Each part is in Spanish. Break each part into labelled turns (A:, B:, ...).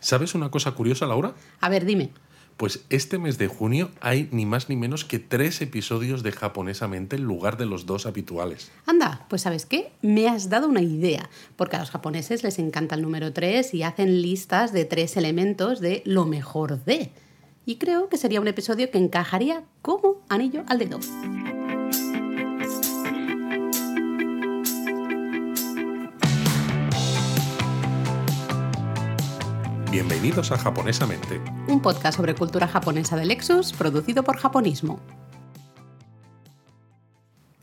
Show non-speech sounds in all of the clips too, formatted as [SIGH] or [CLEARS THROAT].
A: ¿Sabes una cosa curiosa, Laura?
B: A ver, dime.
A: Pues este mes de junio hay ni más ni menos que tres episodios de Japonesamente en lugar de los dos habituales.
B: Anda, pues ¿sabes qué? Me has dado una idea, porque a los japoneses les encanta el número 3 y hacen listas de tres elementos de lo mejor de. Y creo que sería un episodio que encajaría como anillo al dedo.
A: Bienvenidos a Japonesamente.
B: Un podcast sobre cultura japonesa de Lexus, producido por Japonismo.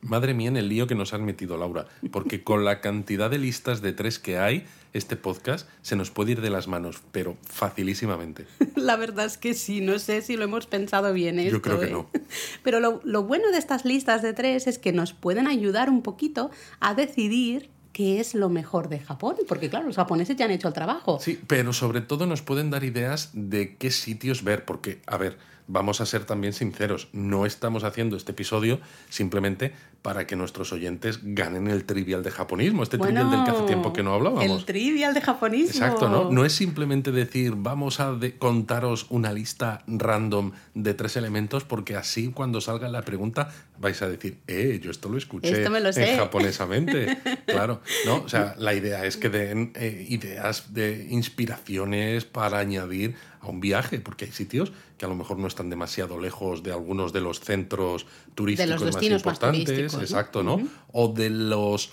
A: Madre mía, en el lío que nos has metido, Laura, porque [LAUGHS] con la cantidad de listas de tres que hay, este podcast se nos puede ir de las manos, pero facilísimamente. [LAUGHS]
B: La verdad es que sí, no sé si lo hemos pensado bien esto.
A: Yo creo que
B: ¿eh?
A: no. [LAUGHS]
B: Pero lo, lo bueno de estas listas de tres es que nos pueden ayudar un poquito a decidir qué es lo mejor de Japón, porque claro, los japoneses ya han hecho el trabajo.
A: Sí, pero sobre todo nos pueden dar ideas de qué sitios ver, porque, a ver, vamos a ser también sinceros, no estamos haciendo este episodio simplemente para que nuestros oyentes ganen el trivial de japonismo, este trivial del que hace tiempo que no hablábamos.
B: El trivial de japonismo.
A: Exacto, ¿no? No es simplemente decir, vamos a de- contaros una lista random de tres elementos, porque así cuando salga la pregunta vais a decir, eh, yo esto lo escuché
B: Esto me lo sé.
A: en japonesamente. [LAUGHS] claro, ¿no? O sea, la idea es que den eh, ideas de inspiraciones para añadir a un viaje, porque hay sitios que a lo mejor no están demasiado lejos de algunos de los centros turísticos más
B: destinos más
A: importantes, exacto, ¿no? O de los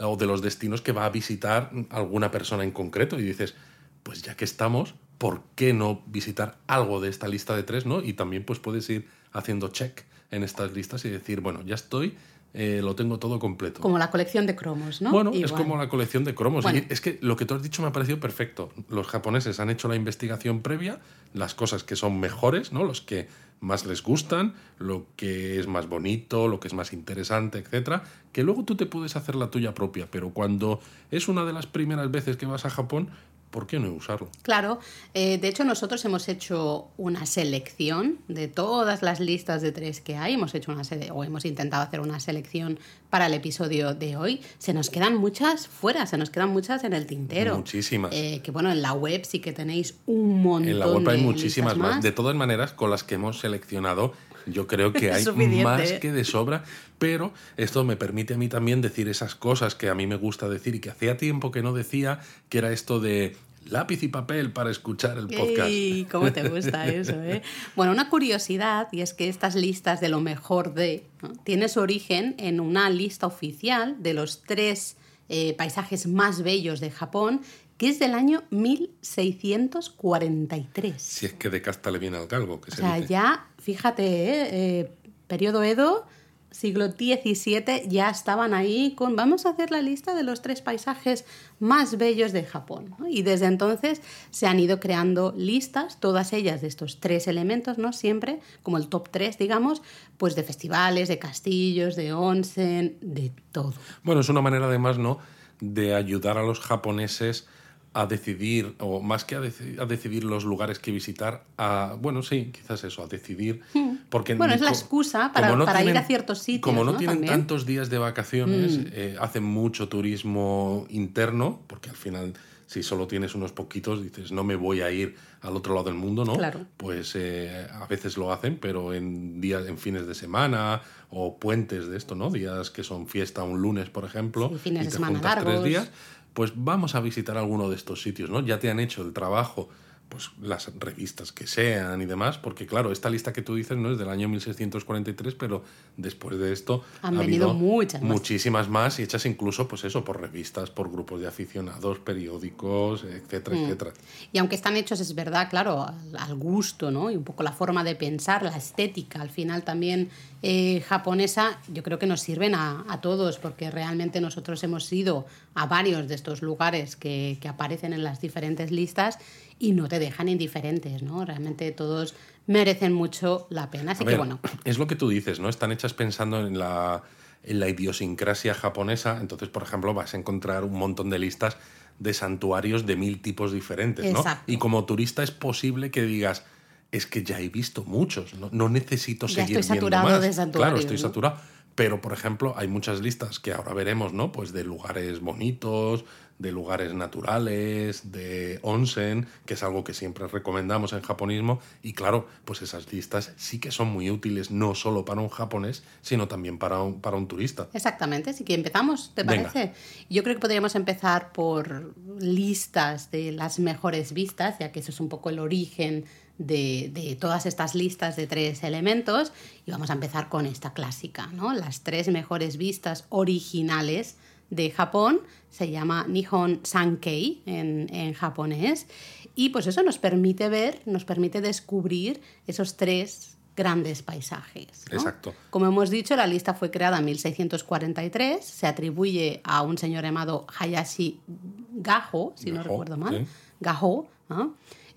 A: o de los destinos que va a visitar alguna persona en concreto y dices, pues ya que estamos, ¿por qué no visitar algo de esta lista de tres, no? Y también pues puedes ir haciendo check en estas listas y decir, bueno, ya estoy, eh, lo tengo todo completo.
B: Como la colección de cromos, ¿no?
A: Bueno, es como la colección de cromos.
B: Bueno.
A: Y es que lo que tú has dicho me ha parecido perfecto. Los japoneses han hecho la investigación previa, las cosas que son mejores, ¿no? Los que más les gustan, lo que es más bonito, lo que es más interesante, etcétera, que luego tú te puedes hacer la tuya propia, pero cuando es una de las primeras veces que vas a Japón, ¿por qué no usarlo?
B: Claro, eh, de hecho nosotros hemos hecho una selección de todas las listas de tres que hay, hemos hecho una sele- o hemos intentado hacer una selección para el episodio de hoy. Se nos quedan muchas fuera, se nos quedan muchas en el tintero.
A: Muchísimas.
B: Eh, que bueno, en la web sí que tenéis un montón.
A: En la web hay
B: de
A: muchísimas más. De todas maneras, con las que hemos seleccionado, yo creo que [LAUGHS] hay más que de sobra, pero esto me permite a mí también decir esas cosas que a mí me gusta decir y que hacía tiempo que no decía, que era esto de lápiz y papel para escuchar el podcast.
B: ¡Ey! ¿Cómo te gusta [LAUGHS] eso, eh? Bueno, una curiosidad, y es que estas listas de lo mejor de, ¿no? tiene su origen en una lista oficial de los tres eh, paisajes más bellos de Japón, que es del año 1643.
A: Si es que de casta le viene al galgo, que
B: O
A: se
B: sea,
A: dice.
B: ya, fíjate, eh, eh, periodo Edo, siglo XVII, ya estaban ahí con, vamos a hacer la lista de los tres paisajes más bellos de Japón. Y desde entonces se han ido creando listas, todas ellas de estos tres elementos, ¿no? Siempre, como el top 3, digamos, pues de festivales, de castillos, de onsen, de todo.
A: Bueno, es una manera además, ¿no?, de ayudar a los japoneses a decidir, o más que a, deci- a decidir los lugares que visitar, a, bueno, sí, quizás eso, a decidir. Porque
B: Hmm. Bueno, es la excusa para- ir a ciertos sitios,
A: Como no,
B: ¿no?
A: tienen
B: También. Hmm.
A: tantos días de vacaciones, eh, hacen mucho turismo interno, porque al final, si solo tienes unos poquitos, dices, no me voy a ir al otro lado del mundo, ¿no?
B: Claro.
A: Pues eh, a veces lo hacen, pero en días, en fines de semana o puentes de esto, ¿no? Días que son fiesta un lunes, por ejemplo,
B: Sí, fines
A: y
B: de
A: te
B: semana
A: juntas tres
B: largos.
A: días, pues vamos a visitar alguno de estos sitios, ¿no? Ya te han hecho el trabajo, pues las revistas que sean y demás, porque claro, esta lista que tú dices no es del año 1643, pero después de esto
B: Han
A: ha
B: venido muchas más.
A: muchísimas más y hechas incluso, pues eso, por revistas, por grupos de aficionados, periódicos, etcétera,
B: Mm.
A: etcétera.
B: Y aunque están hechos, es verdad, claro, al, al gusto, ¿no? Y un poco la forma de pensar, la estética, al final también eh, japonesa, yo creo que nos sirven a, a todos, porque realmente nosotros hemos ido a varios de estos lugares que, que aparecen en las diferentes listas y no te dejan indiferentes, ¿no? Realmente todos merecen mucho la pena. Así
A: A
B: que bueno, [CLEARS THROAT]
A: Es lo que tú dices, ¿no? Están hechas pensando en la, en la idiosincrasia japonesa. Entonces, por ejemplo, vas a encontrar un montón de listas de santuarios de mil tipos diferentes, ¿no?
B: Exacto.
A: Y como turista es posible que digas, es que ya he visto muchos, no, no necesito
B: Ya
A: seguir
B: estoy
A: viendo
B: saturado
A: más.
B: de
A: Claro,
B: santuarios,
A: estoy
B: ¿no?
A: saturado. Pero, por ejemplo, hay muchas listas que ahora veremos, ¿no? Pues de lugares bonitos, de lugares naturales, de onsen, que es algo que siempre recomendamos en japonismo. Y claro, pues esas listas sí que son muy útiles, no solo para un japonés, sino también para un, para un turista.
B: Exactamente, así que empezamos, ¿te
A: Venga.
B: parece? Yo creo que podríamos empezar por listas de las mejores vistas, ya que eso es un poco el origen de, de todas estas listas de tres elementos. Y vamos a empezar con esta clásica, ¿no? Las tres mejores vistas originales de Japón. Se llama Nihon Sankei en, en japonés. Y pues eso nos permite ver, nos permite descubrir esos tres grandes paisajes. ¿no?
A: Exacto.
B: Como hemos dicho, la lista fue creada en 1643, se atribuye a un señor llamado Hayashi Gaho, si no recuerdo mal,
A: sí.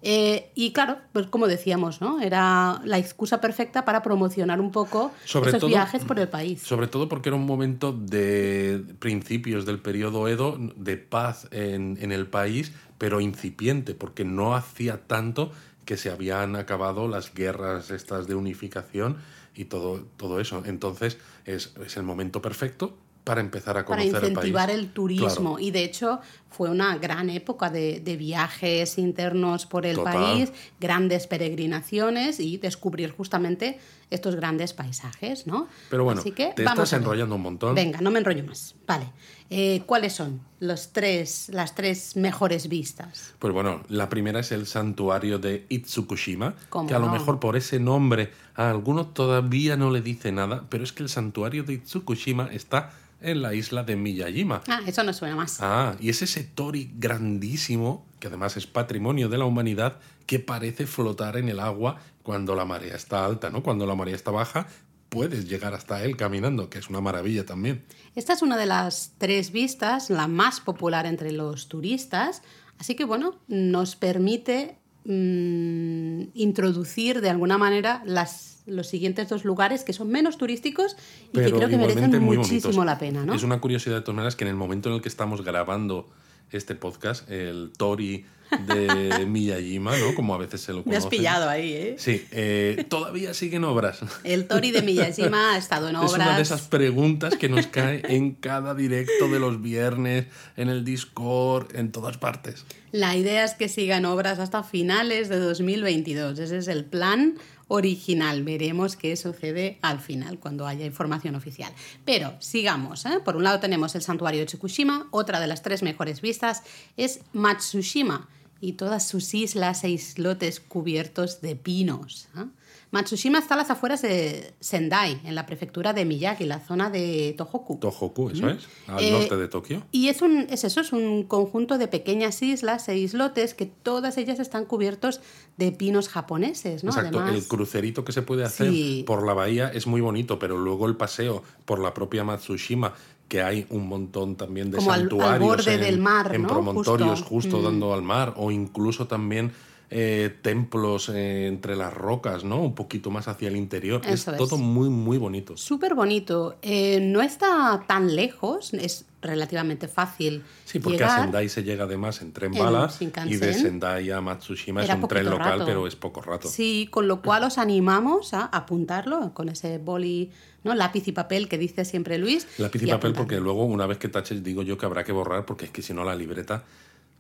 B: Eh, y claro, pues como decíamos, ¿no? Era la excusa perfecta para promocionar un poco
A: Sobre
B: esos
A: todo-
B: viajes por el país.
A: Sobre todo porque era un momento de principios del periodo Edo, de paz en, en el país, pero incipiente, porque no hacía tanto que se habían acabado las guerras estas de unificación y todo, todo eso. Entonces es, es el momento perfecto para empezar a
B: para
A: conocer
B: incentivar
A: el
B: turismo.
A: Claro.
B: Y de hecho fue una gran época de, de viajes internos por el
A: Total.
B: país, grandes peregrinaciones y descubrir justamente estos grandes paisajes, ¿no?
A: Pero bueno,
B: Así que
A: te
B: vamos
A: estás enrollando un montón.
B: Venga, no me enrollo más. Vale. Eh, ¿Cuáles son los tres, las tres mejores vistas?
A: Pues bueno, la primera es el santuario de Itsukushima,
B: ¿Cómo
A: que a lo mejor por ese nombre a algunos todavía no le dice nada, pero es que el santuario de Itsukushima está en la isla de Miyajima.
B: Ah, eso no suena más.
A: Ah, y es ese tori grandísimo, que además es patrimonio de la humanidad, que parece flotar en el agua cuando la marea está alta, ¿no? Cuando la marea está baja, puedes llegar hasta él caminando, que es una maravilla también.
B: Esta es una de las tres vistas, la más popular entre los turistas, así que bueno, nos permite mm, introducir de alguna manera las, los siguientes dos lugares que son menos turísticos y que creo que merecen muchísimo
A: bonitos.
B: la pena, ¿no?
A: Es una curiosidad de todas maneras que en el momento en el que estamos grabando este podcast, el Tori de [LAUGHS] Miyajima, ¿no? Como a veces se lo
B: Me has
A: conoce.
B: pillado ahí, ¿eh?
A: Sí, eh, todavía siguen obras.
B: El Tori de Miyajima ha estado en obras. [LAUGHS]
A: Es una de esas preguntas que nos cae en cada directo de los viernes, en el Discord, en todas partes.
B: La idea es que sigan obras hasta finales de 2022. Ese es el plan original. Veremos qué sucede al final, cuando haya información oficial. Pero sigamos. ¿eh? Por un lado tenemos el santuario de Tsukushima. Otra de las tres mejores vistas es Matsushima y todas sus islas e islotes cubiertos de pinos. ¿eh? Matsushima está a las afueras de Sendai, en la prefectura de Miyagi, la zona de Tohoku.
A: Tohoku, eso es, al
B: Eh,
A: norte de Tokio.
B: Y es, un, es eso, es un conjunto de pequeñas islas e islotes que todas ellas están cubiertos de pinos japoneses, ¿no?
A: Exacto,
B: Además,
A: el crucerito que se puede hacer
B: Sí.
A: por la bahía es muy bonito, pero luego el paseo por la propia Matsushima, que hay un montón también de
B: Como al- al
A: santuarios
B: borde
A: en,
B: del mar,
A: en
B: ¿no?
A: promontorios
B: Justo.
A: justo,
B: Mm.
A: dando al mar, o incluso también eh, templos eh, entre las rocas, ¿no? Un poquito más hacia el interior.
B: Eso
A: es
B: es.
A: todo muy, muy bonito.
B: Súper bonito. Eh, no está tan lejos, es relativamente fácil
A: Sí, porque
B: llegar.
A: a Sendai se llega además en tren
B: En
A: bala y de Sendai a Matsushima
B: Era
A: es un tren local,
B: rato.
A: pero es poco rato.
B: Sí, con lo cual os animamos a apuntarlo con ese boli, ¿no? lápiz y papel que dice siempre Luis.
A: Lápiz y papel,
B: apuntarlo.
A: porque luego, una vez que taches, digo yo que habrá que borrar, porque es que si no la libreta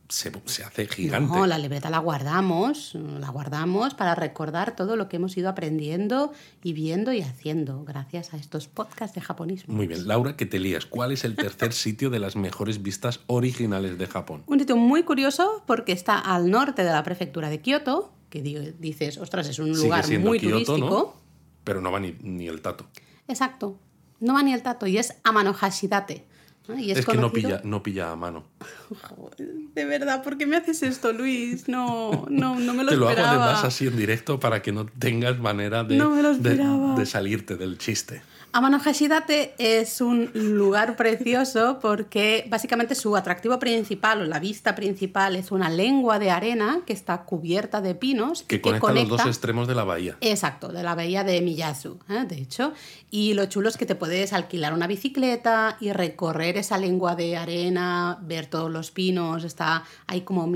A: se, se hace gigante.
B: No, la libreta la guardamos, la guardamos para recordar todo lo que hemos ido aprendiendo y viendo y haciendo gracias a estos podcasts de japonismo.
A: Muy bien, Laura, que te lías. ¿Cuál es el tercer [LAUGHS] sitio de las mejores vistas originales de Japón?
B: Un sitio muy curioso porque está al norte de la prefectura de Kioto, que di- dices, ostras, es un lugar muy
A: Kioto,
B: turístico.
A: ¿no? Pero no va ni, ni el tato.
B: Exacto. No va ni el tato y es Amanohashidate. Y
A: Es, que no pilla, no pilla a mano.
B: De verdad, ¿por qué me haces esto, Luis? No, no, no me lo
A: Te lo hago
B: esperaba.
A: además así en directo para que no tengas manera de,
B: No me lo
A: de-
B: esperaba.
A: de salirte del chiste.
B: Amanohashidate es un lugar precioso porque básicamente su atractivo principal o la vista principal es una lengua de arena que está cubierta de pinos
A: Que conecta, los dos extremos de la bahía.
B: Exacto, de la bahía de Miyazu, ¿eh? de hecho. Y lo chulo es que te puedes alquilar una bicicleta y recorrer esa lengua de arena, ver todos los pinos, está hay como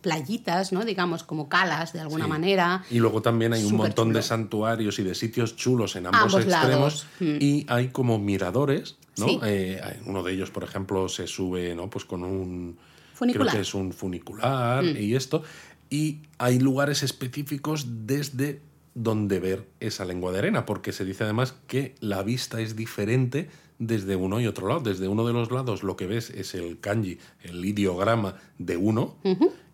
B: playitas, ¿no? Digamos, como calas de alguna
A: Sí.
B: manera.
A: Y luego también hay un montón de santuarios y de sitios chulos en ambos,
B: Ambos
A: extremos.
B: lados. Mm.
A: Y hay como miradores, ¿no?
B: Sí.
A: Eh, uno de ellos, por ejemplo, se sube ¿no? pues con un
B: Funicular.
A: creo que es un funicular y esto. Y hay lugares específicos desde donde ver esa lengua de arena, porque se dice además que la vista es diferente desde uno y otro lado. Desde uno de los lados lo que ves es el kanji, el ideograma de uno,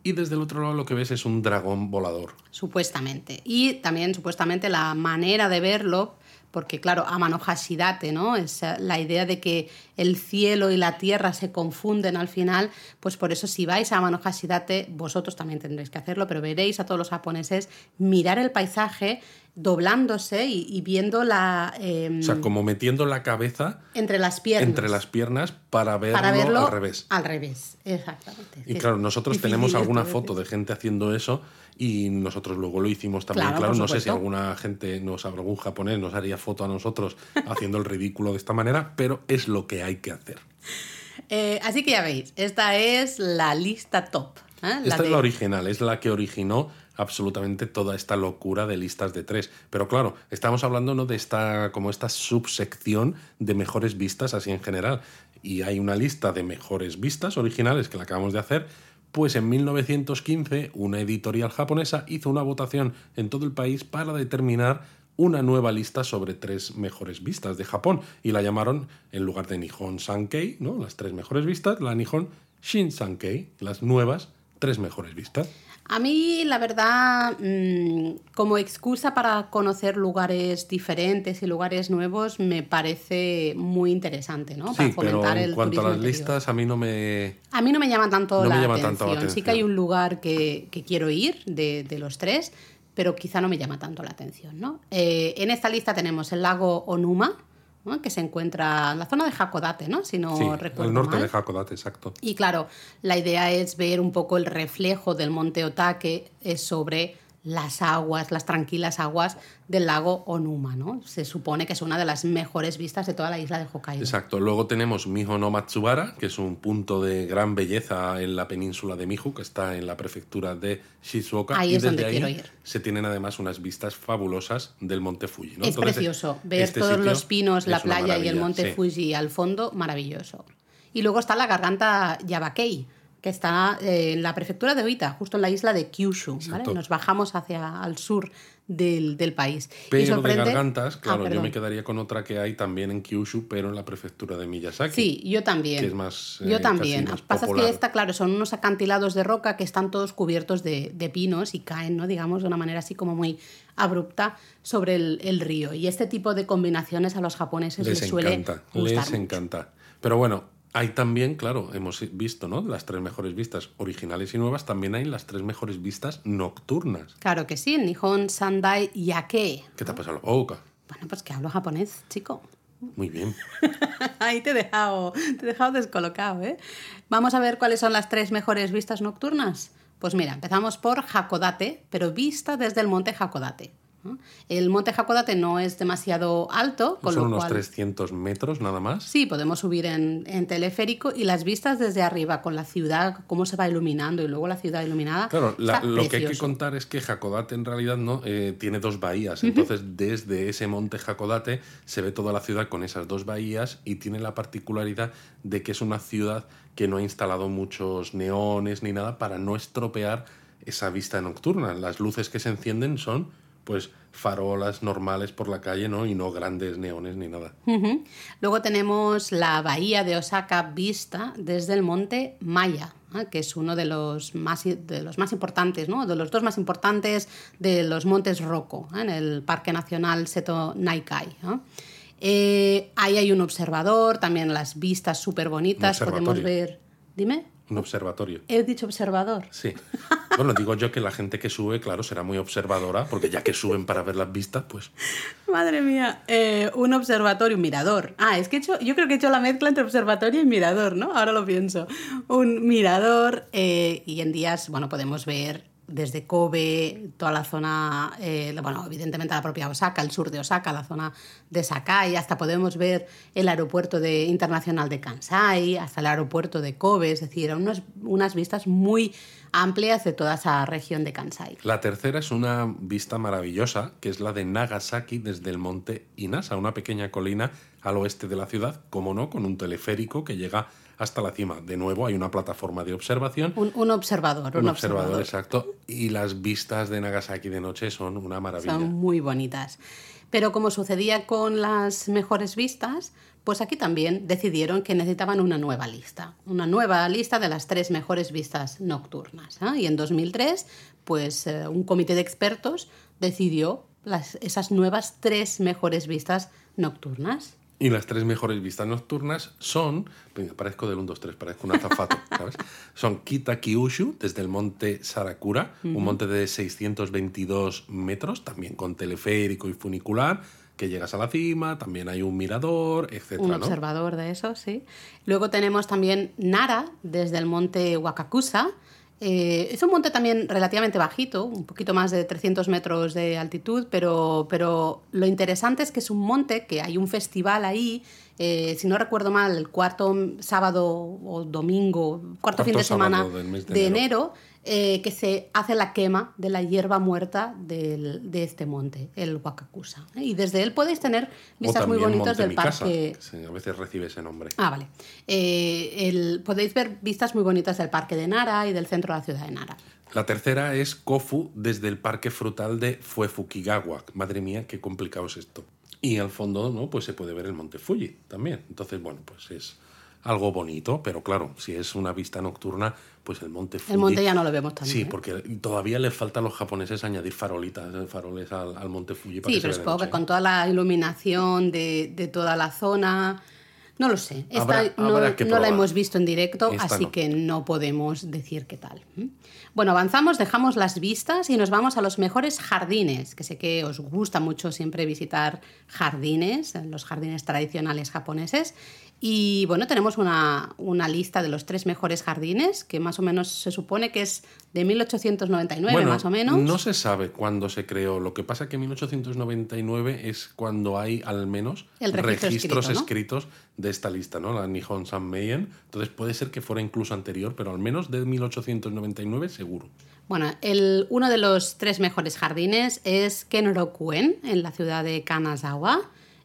A: y desde el otro lado lo que ves es un dragón volador.
B: Supuestamente. Y también supuestamente la manera de verlo, porque claro, Amano Hashidate, ¿no? Es la idea de que el cielo y la tierra se confunden al final, pues por eso si vais a Amano Hashidate, vosotros también tendréis que hacerlo, pero veréis a todos los japoneses mirar el paisaje doblándose y, y viendo la... em,
A: O sea, como metiendo la cabeza
B: entre las piernas.
A: entre las piernas para verlo,
B: para verlo
A: al revés.
B: Al revés, exactamente.
A: Y claro, nosotros tenemos alguna foto de gente haciendo eso y nosotros luego lo hicimos también.
B: Claro,
A: no sé si alguna gente, nos, algún japonés nos haría foto a nosotros haciendo el ridículo de esta manera, pero es lo que hay que hacer.
B: Eh, así que ya veis, esta es la lista top. ¿eh?
A: Esta
B: de-
A: es la original, es la que originó absolutamente toda esta locura de listas de tres. Pero claro, estamos hablando no de esta como esta subsección de mejores vistas así en general. Y hay una lista de mejores vistas originales que la acabamos de hacer. Pues en 1915 una editorial japonesa hizo una votación en todo el país para determinar una nueva lista sobre tres mejores vistas de Japón y la llamaron en lugar de Nihon Sankei, ¿no? Las tres mejores vistas, la Nihon Shin Sankei, las nuevas tres mejores vistas.
B: A mí, la verdad, mm, como excusa para conocer lugares diferentes y lugares nuevos, me parece muy interesante, ¿no? Para
A: Sí, pero en
B: el
A: cuanto a las
B: interior.
A: listas, a mí no me...
B: A mí no me llama tanto,
A: No me
B: la,
A: llama
B: atención.
A: tanto la
B: Sí que hay un lugar que, que quiero ir de, de los tres, pero quizá no me llama tanto la atención. ¿no? Eh, en esta lista tenemos el lago Onuma, ¿no? que se encuentra en la zona de Hakodate, ¿no? si no
A: sí,
B: recuerdo
A: al norte
B: mal.
A: de Hakodate, exacto.
B: Y claro, la idea es ver un poco el reflejo del monte Otake sobre las aguas, las tranquilas aguas del lago Onuma, ¿no? Se supone que es una de las mejores vistas de toda la isla de Hokkaido.
A: Exacto. Luego tenemos Miho no Matsubara, que es un punto de gran belleza en la península de Miho, que está en la prefectura de Shizuoka.
B: Ahí
A: y
B: es
A: desde
B: donde
A: ahí
B: quiero ir.
A: se tienen además unas vistas fabulosas del monte Fuji. ¿no?
B: Es
A: Entonces,
B: precioso. Ver
A: este
B: todos los pinos, la playa y el monte
A: sí.
B: Fuji al fondo, maravilloso. Y luego está la garganta Yabakei, que está eh, en la prefectura de Oita, justo en la isla de Kyushu. Nos bajamos hacia el sur del, del país. y
A: Pero de
B: sorprende-
A: gargantas,
B: Ah,
A: claro, yo me quedaría con otra que hay también en Kyushu, pero en la prefectura de Miyazaki.
B: Sí, yo también.
A: que es más,
B: yo
A: eh,
B: también. Lo que pasa es que esta, claro, son unos acantilados de roca que están todos cubiertos de, de pinos y caen, ¿no? Digamos, de una manera así como muy abrupta sobre el, el río. Y este tipo de combinaciones a los japoneses les,
A: les
B: suele
A: encanta,
B: gustar
A: les
B: mucho.
A: encanta. Pero bueno, hay también, claro, hemos visto, ¿no? Las tres mejores vistas originales y nuevas, también hay las tres mejores vistas nocturnas.
B: Claro que sí, Nihon Sandai Yake.
A: ¿Qué te ha pasado? Oka.
B: Bueno, pues que hablo japonés, chico.
A: Muy bien. [LAUGHS]
B: Ahí te he dejado, te he dejado descolocado, ¿eh? Vamos a ver cuáles son las tres mejores vistas nocturnas. Pues mira, empezamos por Hakodate, pero vista desde el monte Hakodate. El monte Hakodate no es demasiado alto, con
A: Son
B: lo
A: unos
B: cual
A: 300 metros nada más.
B: sí podemos subir en, en teleférico y las vistas desde arriba con la ciudad, cómo se va iluminando y luego la ciudad iluminada.
A: Claro, la- lo que hay que contar es que Hakodate en realidad no eh, tiene dos bahías. Entonces, desde ese monte Hakodate se ve toda la ciudad con esas dos bahías y tiene la particularidad de que es una ciudad que no ha instalado muchos neones ni nada para no estropear esa vista nocturna. Las luces que se encienden son pues farolas normales por la calle, ¿no? Y no grandes neones ni nada.
B: Luego tenemos la bahía de Osaka vista desde el monte Maya, ¿eh? que es uno de los más, de los más importantes, ¿no? de los dos más importantes de los montes Roko, ¿eh? en el Parque Nacional Seto Naikai. Eh, ahí hay un observador, también las vistas súper bonitas, podemos ver... Dime,
A: Un observatorio.
B: he dicho observador.
A: Sí. Bueno, digo yo que la gente que sube, claro, será muy observadora, porque ya que suben para ver las vistas, pues
B: Madre mía, eh, un observatorio, un mirador. Ah, es que he hecho, yo creo que he hecho la mezcla entre observatorio y mirador, ¿no? Ahora lo pienso. Un mirador eh, y en días, bueno, podemos ver desde Kobe, toda la zona, eh, bueno, evidentemente la propia Osaka, el sur de Osaka, la zona de Sakai, hasta podemos ver el aeropuerto de, internacional de Kansai, hasta el aeropuerto de Kobe, es decir, unas, unas vistas muy amplias de toda esa región de Kansai.
A: La tercera es una vista maravillosa, que es la de Nagasaki desde el monte Inasa, una pequeña colina al oeste de la ciudad, como no, con un teleférico que llega hasta la cima. De nuevo, hay una plataforma de observación.
B: Un, un observador. Un,
A: Un observador, exacto. Y las vistas de Nagasaki de noche son una maravilla.
B: Son muy bonitas. Pero como sucedía con las mejores vistas, pues aquí también decidieron que necesitaban una nueva lista, una nueva lista de las tres mejores vistas nocturnas. ¿ah? Y en 2003, pues eh, un comité de expertos decidió las, esas nuevas tres mejores vistas nocturnas.
A: Y las tres mejores vistas nocturnas son, parezco del 1, 2, 3, parezco un azafato, [LAUGHS] ¿sabes? Son Kita-Kyushu, desde el monte Sarakura, un monte de 622 metros, también con teleférico y funicular, que llegas a la cima, también hay un mirador, etc.
B: Un
A: ¿no?
B: observador de eso, sí. Luego tenemos también Nara, desde el monte Wakakusa. Eh, es un monte también relativamente bajito, un poquito más de 300 metros de altitud, pero, pero lo interesante es que es un monte que hay un festival ahí, eh, si no recuerdo mal, el cuarto sábado o domingo, cuarto,
A: Cuarto
B: fin de semana
A: de enero.
B: Eh, que se hace la quema de la hierba muerta del- de este monte, el Wakakusa. Y desde él podéis tener vistas muy bonitas del parque.
A: que se- a veces recibe ese nombre.
B: Ah, vale. Eh, el- podéis ver vistas muy bonitas del parque de Nara y del centro de la ciudad de Nara.
A: La tercera es Kofu desde el parque frutal de Fuefukigawa. Madre mía, qué complicado es esto. Y al fondo, ¿no? Pues se puede ver el monte Fuji también. Entonces, bueno, pues es algo bonito, pero claro, si es una vista nocturna, pues el monte Fuji...
B: El monte ya no lo vemos tanto.
A: Sí,
B: ¿eh?
A: porque todavía le falta a los japoneses añadir farolitas, eh, faroles al, al monte Fuji para
B: Sí,
A: que
B: pero supongo que con toda la iluminación de, de toda la zona. No lo sé. Esta
A: Habrá-
B: no,
A: habrá que
B: no la hemos visto en directo,
A: Esta
B: así
A: no.
B: que no podemos decir qué tal. Bueno, avanzamos, dejamos las vistas y nos vamos a los mejores jardines, que sé que os gusta mucho siempre visitar jardines, los jardines tradicionales japoneses. Y bueno, tenemos una, una lista de los tres mejores jardines, que más o menos se supone que es de 1899,
A: Bueno,
B: más o menos.
A: No se sabe cuándo se creó. Lo que pasa que en 1899 es cuando hay al menos
B: El registro
A: registros
B: escrito, ¿no?
A: escritos de esta lista, ¿no? La Nihon Sanmeien. Entonces puede ser que fuera incluso anterior, pero al menos de 1899 seguro.
B: Bueno, el, uno de los tres mejores jardines es Kenrokuen, en la ciudad de Kanazawa.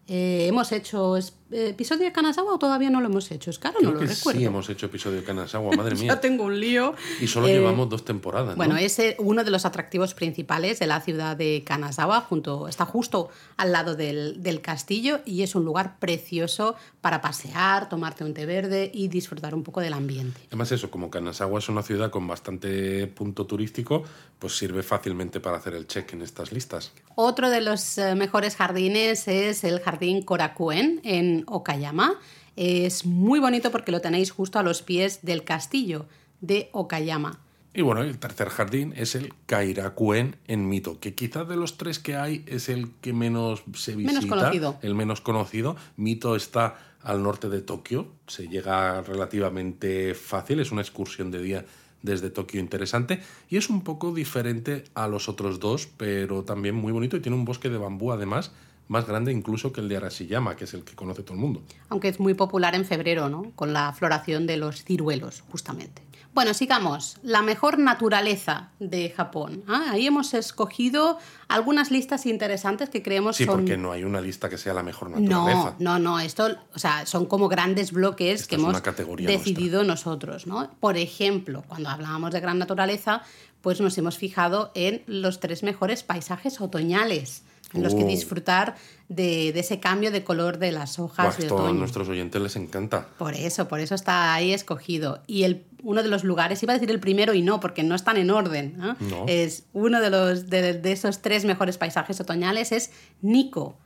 B: Eh, ¿Hemos hecho es- episodio de Kanazawa o todavía no lo hemos hecho? Es claro, no
A: Creo
B: lo
A: que
B: recuerdo.
A: sí hemos hecho episodio de Kanazawa, madre [LAUGHS] mía.
B: Ya tengo un lío.
A: Y solo
B: Eh,
A: llevamos dos temporadas, ¿no?
B: Bueno, es eh, uno de los atractivos principales de la ciudad de Kanazawa, junto, está justo al lado del, del castillo y es un lugar precioso para pasear, tomarte un té verde y disfrutar un poco del ambiente.
A: Además eso, como Kanazawa es una ciudad con bastante punto turístico, pues sirve fácilmente para hacer el check en estas listas.
B: Otro de los eh, mejores jardines es el jardín Korakuen en Okayama. Es muy bonito porque lo tenéis justo a los pies del castillo de Okayama.
A: Y bueno, el tercer jardín es el Kairakuen en Mito, que quizás de los tres que hay es el que menos se visita,
B: Menos conocido.
A: el menos conocido. Mito está al norte de Tokio, se llega relativamente fácil, es una excursión de día desde Tokio interesante y es un poco diferente a los otros dos, pero también muy bonito y tiene un bosque de bambú además más grande incluso que el de Arashiyama, que es el que conoce todo el mundo.
B: Aunque es muy popular en febrero, ¿no? Con la floración de los ciruelos, justamente. Bueno, sigamos. La mejor naturaleza de Japón. Ah, Ahí hemos escogido algunas listas interesantes que creemos
A: Sí,
B: son...
A: porque no hay una lista que sea la mejor
B: No,
A: naturaleza.
B: no, no, esto, o sea, son como grandes bloques
A: Esta
B: que hemos decidido nosotros, ¿no? Por ejemplo, cuando hablábamos de gran naturaleza, pues nos hemos fijado en los tres mejores paisajes otoñales, en los que
A: Uh.
B: disfrutar de, de ese cambio de color de las hojas
A: Buah,
B: de
A: esto a
B: otoño.
A: nuestros oyentes les encanta.
B: Por eso, por eso está ahí escogido. Y el, uno de los lugares, iba a decir el primero y no, porque no están en orden. ¿no?
A: No.
B: Es uno de, los, de, de esos tres mejores paisajes otoñales es Nico.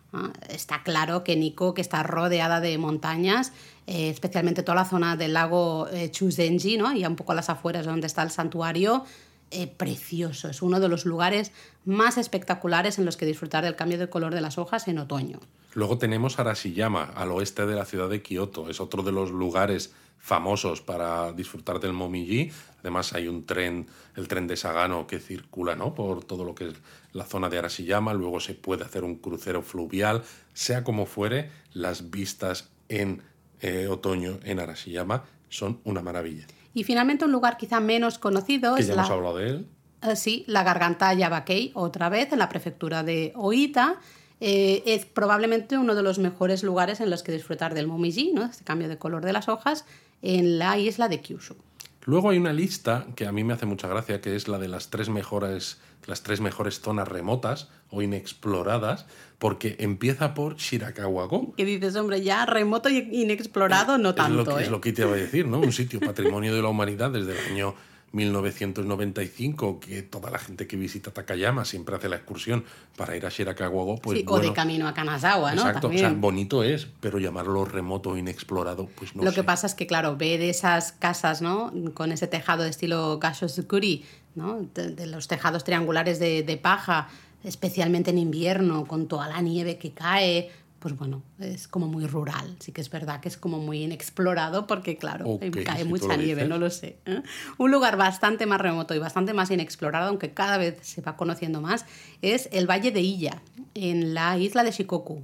B: Está claro que Nico, que está rodeada de montañas, eh, especialmente toda la zona del lago eh, Chuzenji, ¿no? y un poco a las afueras donde está el santuario, eh, precioso. Es uno de los lugares más espectaculares en los que disfrutar del cambio de color de las hojas en otoño.
A: Luego tenemos Arashiyama, al oeste de la ciudad de Kioto. Es otro de los lugares famosos para disfrutar del Momiji. Además hay un tren, el tren de Sagano, que circula ¿no? por todo lo que es la zona de Arashiyama. Luego se puede hacer un crucero fluvial. Sea como fuere, las vistas en eh, otoño en Arashiyama son una maravilla.
B: Y finalmente un lugar quizá menos conocido
A: Que
B: es
A: ya
B: la,
A: hemos hablado de él.
B: eh, sí, la garganta Yabakei, otra vez en la prefectura de Oita. Eh, es probablemente uno de los mejores lugares en los que disfrutar del momiji, ¿no? este cambio de color de las hojas, en la isla de Kyushu.
A: Luego hay una lista que a mí me hace mucha gracia, que es la de las tres mejores, las tres mejores zonas remotas o inexploradas, porque empieza por Shirakawa-go.
B: Que dices, hombre, ya remoto y inexplorado no tanto.
A: Lo, que,
B: ¿eh?
A: es lo que te iba a decir, ¿no? Un sitio [LAUGHS] patrimonio de la humanidad desde el año 1995, que toda la gente que visita Takayama siempre hace la excursión para ir a Shirakawa-go, pues
B: Sí, o de camino a Kanazawa, ¿no?
A: Exacto, o
B: También.
A: sea, bonito es, pero llamarlo remoto o inexplorado, pues no
B: Lo
A: sé.
B: que pasa es que, claro, ver esas casas, ¿no? Con ese tejado de estilo Gashosukuri, ¿no? De, de los tejados triangulares de, de paja, especialmente en invierno, con toda la nieve que cae, pues bueno, es como muy rural. Sí que es verdad que es como muy inexplorado porque, claro,
A: Ok,
B: cae
A: si
B: mucha nieve,
A: dices.
B: no lo sé. ¿eh? Un lugar bastante más remoto y bastante más inexplorado, aunque cada vez se va conociendo más, es el Valle de Iya, en la isla de Shikoku,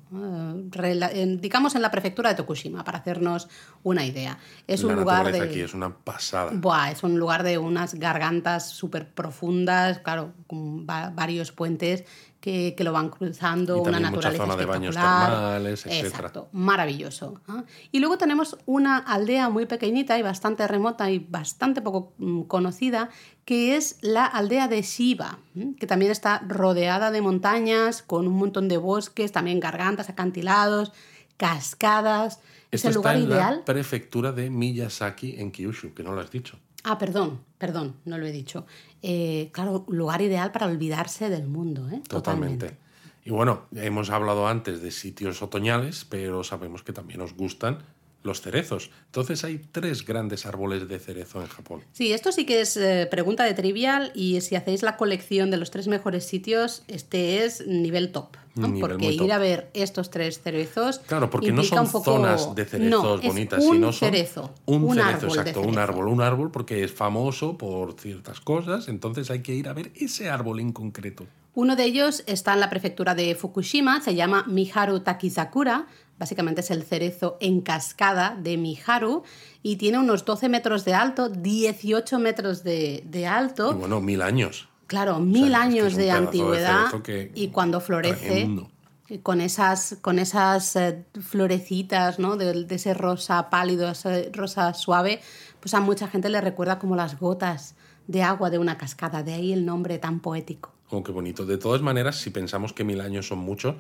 B: eh, digamos en la prefectura de Tokushima, para hacernos una idea. Es
A: la
B: un lugar de...
A: aquí es una pasada.
B: Buah, es un lugar de unas gargantas súper profundas, claro, con va- varios puentes que, que lo van cruzando,
A: Y
B: una naturaleza
A: zona de baños
B: espectacular.
A: termales, etcétera.
B: Exacto, maravilloso. ¿ah? Y luego tenemos una aldea muy pequeñita y bastante remota y bastante poco mm, conocida, que es la aldea de Shiba, ¿m? que también está rodeada de montañas, con un montón de bosques, también gargantas, acantilados, cascadas. Es
A: Esto
B: el lugar
A: está en
B: ideal.
A: la prefectura de Miyazaki en Kyushu, que no lo has dicho.
B: Ah, perdón, perdón, no lo he dicho. Eh, claro, lugar ideal para olvidarse del mundo, ¿eh?
A: Totalmente. Y bueno, hemos hablado antes de sitios otoñales, pero sabemos que también os gustan los cerezos. Entonces hay tres grandes árboles de cerezo en Japón.
B: Sí, esto sí que es eh, pregunta de trivial y si hacéis la colección de los tres mejores sitios, este es nivel top. ¿no?
A: Nivel
B: porque
A: top.
B: ir a ver estos tres cerezos.
A: Claro, porque no son
B: poco-
A: zonas de cerezos
B: No,
A: bonitas,
B: un
A: sino son
B: cerezo,
A: un,
B: un
A: cerezo, exacto, un árbol, un árbol porque es famoso por ciertas cosas, entonces hay que ir a ver ese árbol en concreto.
B: Uno de ellos está en la prefectura de Fukushima, se llama Miharu Takizakura, básicamente es el cerezo en cascada de Miharu y tiene unos 12 metros de alto, 18 metros de, de alto.
A: Y bueno, mil años.
B: Claro, mil años
A: es
B: de antigüedad
A: que-
B: y cuando florece
A: tremendo.
B: con esas, con esas eh, florecitas, ¿no? De, de ese rosa pálido, ese rosa suave, pues a mucha gente le recuerda como las gotas de agua de una cascada, de ahí el nombre tan poético.
A: Oh, qué bonito. De todas maneras, si pensamos que mil años son mucho,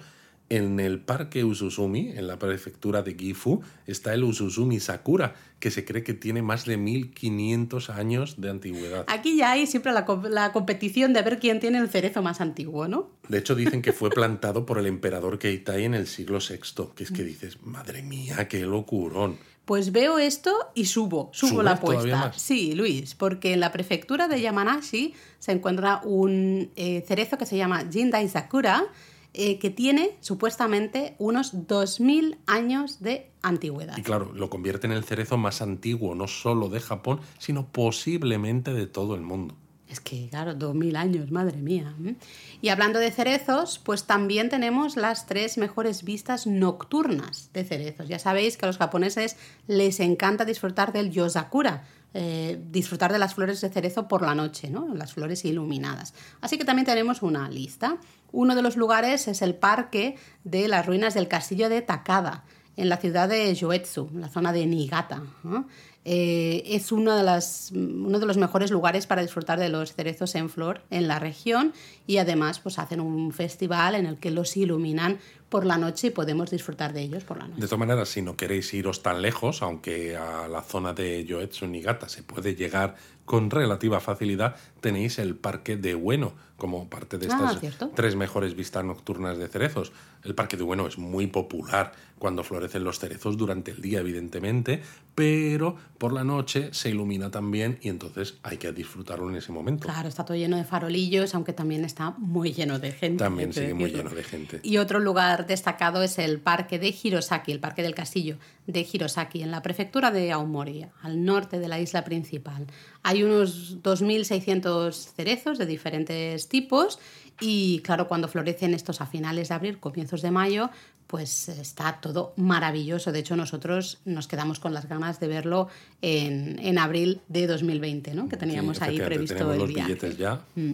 A: en el parque Ususumi, en la prefectura de Gifu, está el Ususumi Sakura, que se cree que tiene más de 1500 años de antigüedad.
B: Aquí ya hay siempre la, co- la competición de ver quién tiene el cerezo más antiguo, ¿no?
A: De hecho, dicen que fue [LAUGHS] plantado por el emperador Keitai en el siglo VI, que es que dices, madre mía, qué locurón.
B: Pues veo esto y subo, subo
A: ¿Subes
B: la apuesta. Sí, Luis, porque en la prefectura de Yamanashi se encuentra un eh, cerezo que se llama Jindai Sakura, eh, que tiene supuestamente unos 2.000 años de antigüedad.
A: Y claro, lo convierte en el cerezo más antiguo, no solo de Japón, sino posiblemente de todo el mundo.
B: Es que, claro, 2.000 años, madre mía. ¿eh? Y hablando de cerezos, pues también tenemos las tres mejores vistas nocturnas de cerezos. Ya sabéis que a los japoneses les encanta disfrutar del yosakura, eh, disfrutar de las flores de cerezo por la noche, ¿no? las flores iluminadas. Así que también tenemos una lista. Uno de los lugares es el parque de las ruinas del castillo de Takada, en la ciudad de Yoetsu, en la zona de Niigata. Eh, es uno de, las, uno de los mejores lugares para disfrutar de los cerezos en flor en la región y además pues hacen un festival en el que los iluminan por la noche y podemos disfrutar de ellos por la noche.
A: De todas maneras, si no queréis iros tan lejos, aunque a la zona de Yoetsu Niigata se puede llegar con relativa facilidad, tenéis el parque de Ueno como parte de
B: Ah,
A: estas tres mejores vistas nocturnas de cerezos. El parque de Ueno es muy popular cuando florecen los cerezos durante el día, evidentemente, pero por la noche se ilumina también y entonces hay que disfrutarlo en ese momento.
B: Claro, está todo lleno de farolillos, aunque también está muy lleno de gente.
A: También sigue muy lleno de gente.
B: Y otro lugar destacado es el parque de Hirosaki, el parque del castillo de Hirosaki, en la prefectura de Aomori, al norte de la isla principal. Hay unos 2.600 cerezos de diferentes tipos y claro, cuando florecen estos a finales de abril, comienzos de mayo, pues está todo maravilloso. De hecho, nosotros nos quedamos con las ganas de verlo en, en abril de 2020, ¿no? que teníamos
A: Sí,
B: ahí previsto el
A: los
B: viaje.
A: billetes ya.
B: Mm.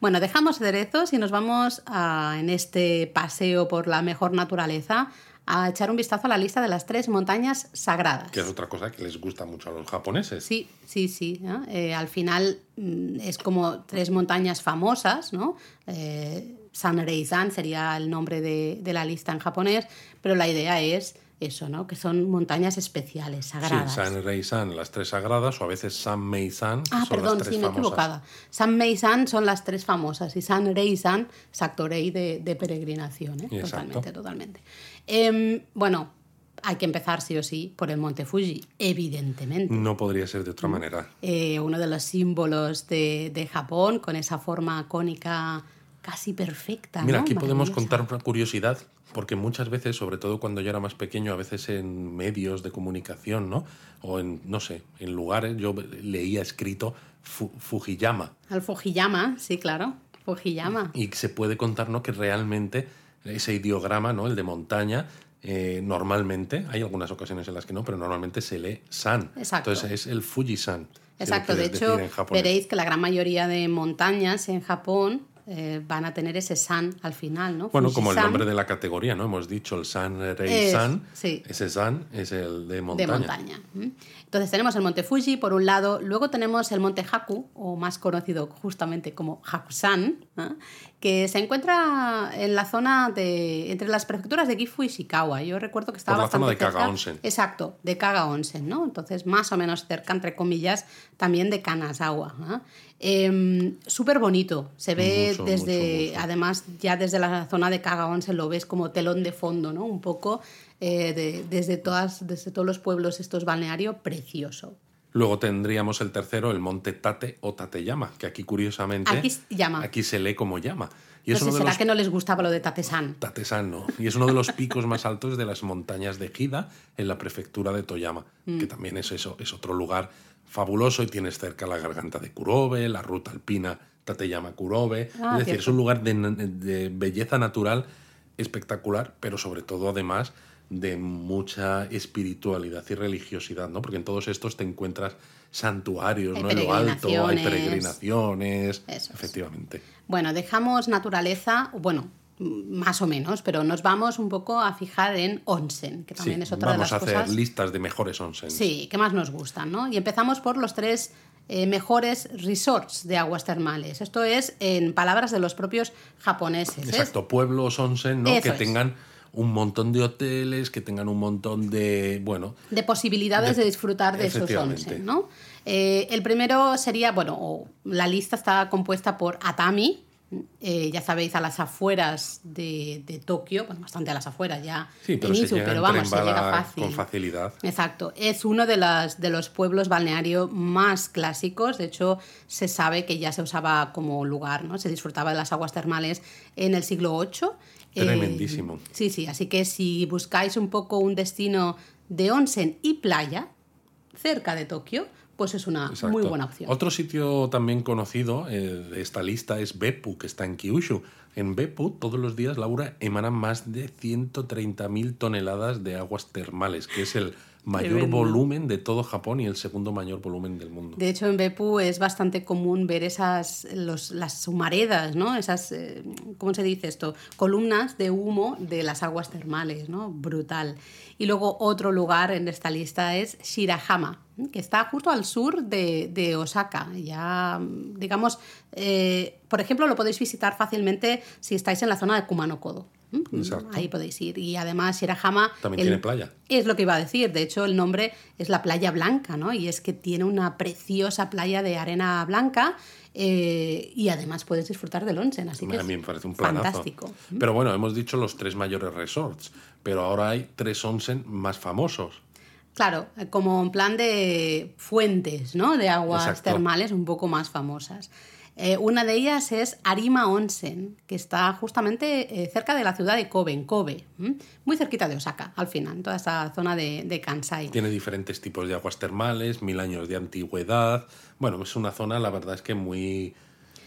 B: Bueno, dejamos cerezos y nos vamos a- en este paseo por la mejor naturaleza a echar un vistazo a la lista de las tres montañas sagradas.
A: Que es otra cosa que les gusta mucho a los japoneses.
B: Sí, sí, sí. ¿no? Eh, al final mm, es como tres montañas famosas, ¿no? Eh, Sanreizan sería el nombre de, de la lista en japonés, pero la idea es eso, ¿no? Que son montañas especiales, sagradas.
A: Sí, San Rei San, las tres sagradas, o a veces San Mei San, que
B: Ah,
A: son
B: perdón,
A: las tres
B: sí, me he equivocado. San Mei San son las tres famosas y San Rei San, exacto, rey de, de peregrinación, ¿eh? Totalmente, totalmente. Em, bueno, hay que empezar sí o sí por el Monte Fuji, evidentemente.
A: No podría ser de otra manera.
B: Eh, uno de los símbolos de, de Japón, con esa forma cónica casi perfecta.
A: Mira,
B: ¿no?
A: aquí podemos contar una curiosidad, porque muchas veces, sobre todo cuando yo era más pequeño, a veces en medios de comunicación, ¿no? O en, no sé, en lugares, yo leía escrito Fu- Fujiyama.
B: Al Fujiyama, sí, claro. Fujiyama.
A: Y se puede contar, ¿no? Que realmente ese ideograma, ¿no? El de montaña, eh, normalmente, hay algunas ocasiones en las que no, pero normalmente se lee San.
B: Exacto.
A: Entonces es el Fujisan.
B: Exacto, de hecho, veréis que la gran mayoría de montañas en Japón eh, van a tener ese san al final, ¿no?
A: Bueno, como el nombre de la categoría, ¿no? Hemos dicho el San Rei
B: Es-
A: San.
B: sí.
A: Ese San es el de montaña.
B: de montaña. Entonces tenemos el monte Fuji por un lado, luego tenemos el monte Haku, o más conocido justamente como Hakusan, que se encuentra en la zona de entre las prefecturas de Gifu y Ishikawa. Yo recuerdo que estaba
A: Por la zona
B: bastante
A: de Kaga
B: cerca-
A: Onsen.
B: Exacto, de Kaga Onsen, ¿no? Entonces más o menos cerca, entre comillas, también de Kanazawa. ¿Eh? Em, Súper bonito, se ve
A: Mucho,
B: desde,
A: mucho, mucho.
B: además ya desde la zona de Kaga Onsen lo ves como telón de fondo, ¿no? Un poco eh, de- desde, todas, desde todos los pueblos estos balneario, precioso.
A: Luego tendríamos el tercero, el monte Tate o Tateyama, que aquí curiosamente.
B: Aquí se llama.
A: Aquí se lee como llama. Y
B: No
A: es
B: sé, será
A: los
B: que no les gustaba lo de Tatesan.
A: Tatesan, ¿no? Y es uno de los picos más altos de las montañas de Hida, en la prefectura de Toyama,
B: Mm.
A: que también es eso, es otro lugar fabuloso y tienes cerca la garganta de Kurobe, la ruta alpina Tateyama Kurobe.
B: Ah,
A: es decir,
B: cierto.
A: es un lugar de, de belleza natural espectacular, pero sobre todo además de mucha espiritualidad y religiosidad, ¿no? Porque en todos estos te encuentras santuarios,
B: Hay
A: ¿no? En lo alto, hay
B: peregrinaciones. Eso es.
A: efectivamente.
B: Bueno, dejamos naturaleza, bueno, más o menos, pero nos vamos un poco a fijar en onsen, que también
A: Sí,
B: es otra
A: vamos
B: de las
A: a hacer
B: cosas
A: listas de mejores onsen.
B: sí, que más nos gustan, ¿no? Y empezamos por los tres eh, mejores resorts de aguas termales. Esto es en palabras de los propios japoneses.
A: Exacto, pueblos onsen, ¿no?
B: Eso
A: que
B: es.
A: tengan un montón de hoteles, que tengan un montón de, bueno,
B: de posibilidades de,
A: De-
B: disfrutar de esos onsen, ¿no? Eh, el primero sería, bueno, la lista está compuesta por Atami, eh, ya sabéis, a las afueras de, de Tokio, bueno, bastante a las afueras ya,
A: sí, pero
B: en Izu, pero vamos, se llega fácil.
A: con facilidad.
B: Exacto, es uno de, las, de los pueblos balneario más clásicos, de hecho se sabe que ya se usaba como lugar, ¿no? Se disfrutaba de las aguas termales en el siglo VIII. Eh,
A: Tremendísimo.
B: sí, sí, así que si buscáis un poco un destino de onsen y playa cerca de Tokio, pues es una
A: Exacto.
B: muy buena opción.
A: Otro sitio también conocido eh, de esta lista es Beppu, que está en Kyushu. En Beppu, todos los días, Laura, emanan más de 130.000 toneladas de aguas termales, que es el [LAUGHS] mayor volumen de todo Japón y el segundo mayor volumen del mundo.
B: De hecho, en Beppu es bastante común ver esas, los, las humaredas, ¿no? Esas, eh, ¿cómo se dice esto? Columnas de humo de las aguas termales, ¿no? Brutal. Y luego otro lugar en esta lista es Shirahama, que está justo al sur de, de Osaka. Ya, digamos, eh, por ejemplo, lo podéis visitar fácilmente si estáis en la zona de Kumano-Kodo.
A: Exacto.
B: Ahí podéis ir. Y además, Shirahama...
A: También
B: el-
A: tiene playa.
B: es lo que iba a decir. De hecho, el nombre es la playa blanca, ¿no? Y es que tiene una preciosa playa de arena blanca eh, y además puedes disfrutar del onsen. Así que
A: a mí me parece un planazo.
B: fantástico.
A: Pero bueno, hemos dicho los tres mayores resorts, pero ahora hay tres onsen más famosos.
B: Claro, como en plan de fuentes, ¿no? De aguas
A: Exacto.
B: termales un poco más famosas. Eh, una de ellas es Arima Onsen, que está justamente eh, cerca de la ciudad de Kobe, en Kobe, ¿m? muy cerquita de Osaka, al final, en toda esta zona de, de Kansai.
A: Tiene diferentes tipos de aguas termales, mil años de antigüedad. Bueno, es una zona, la verdad es que muy,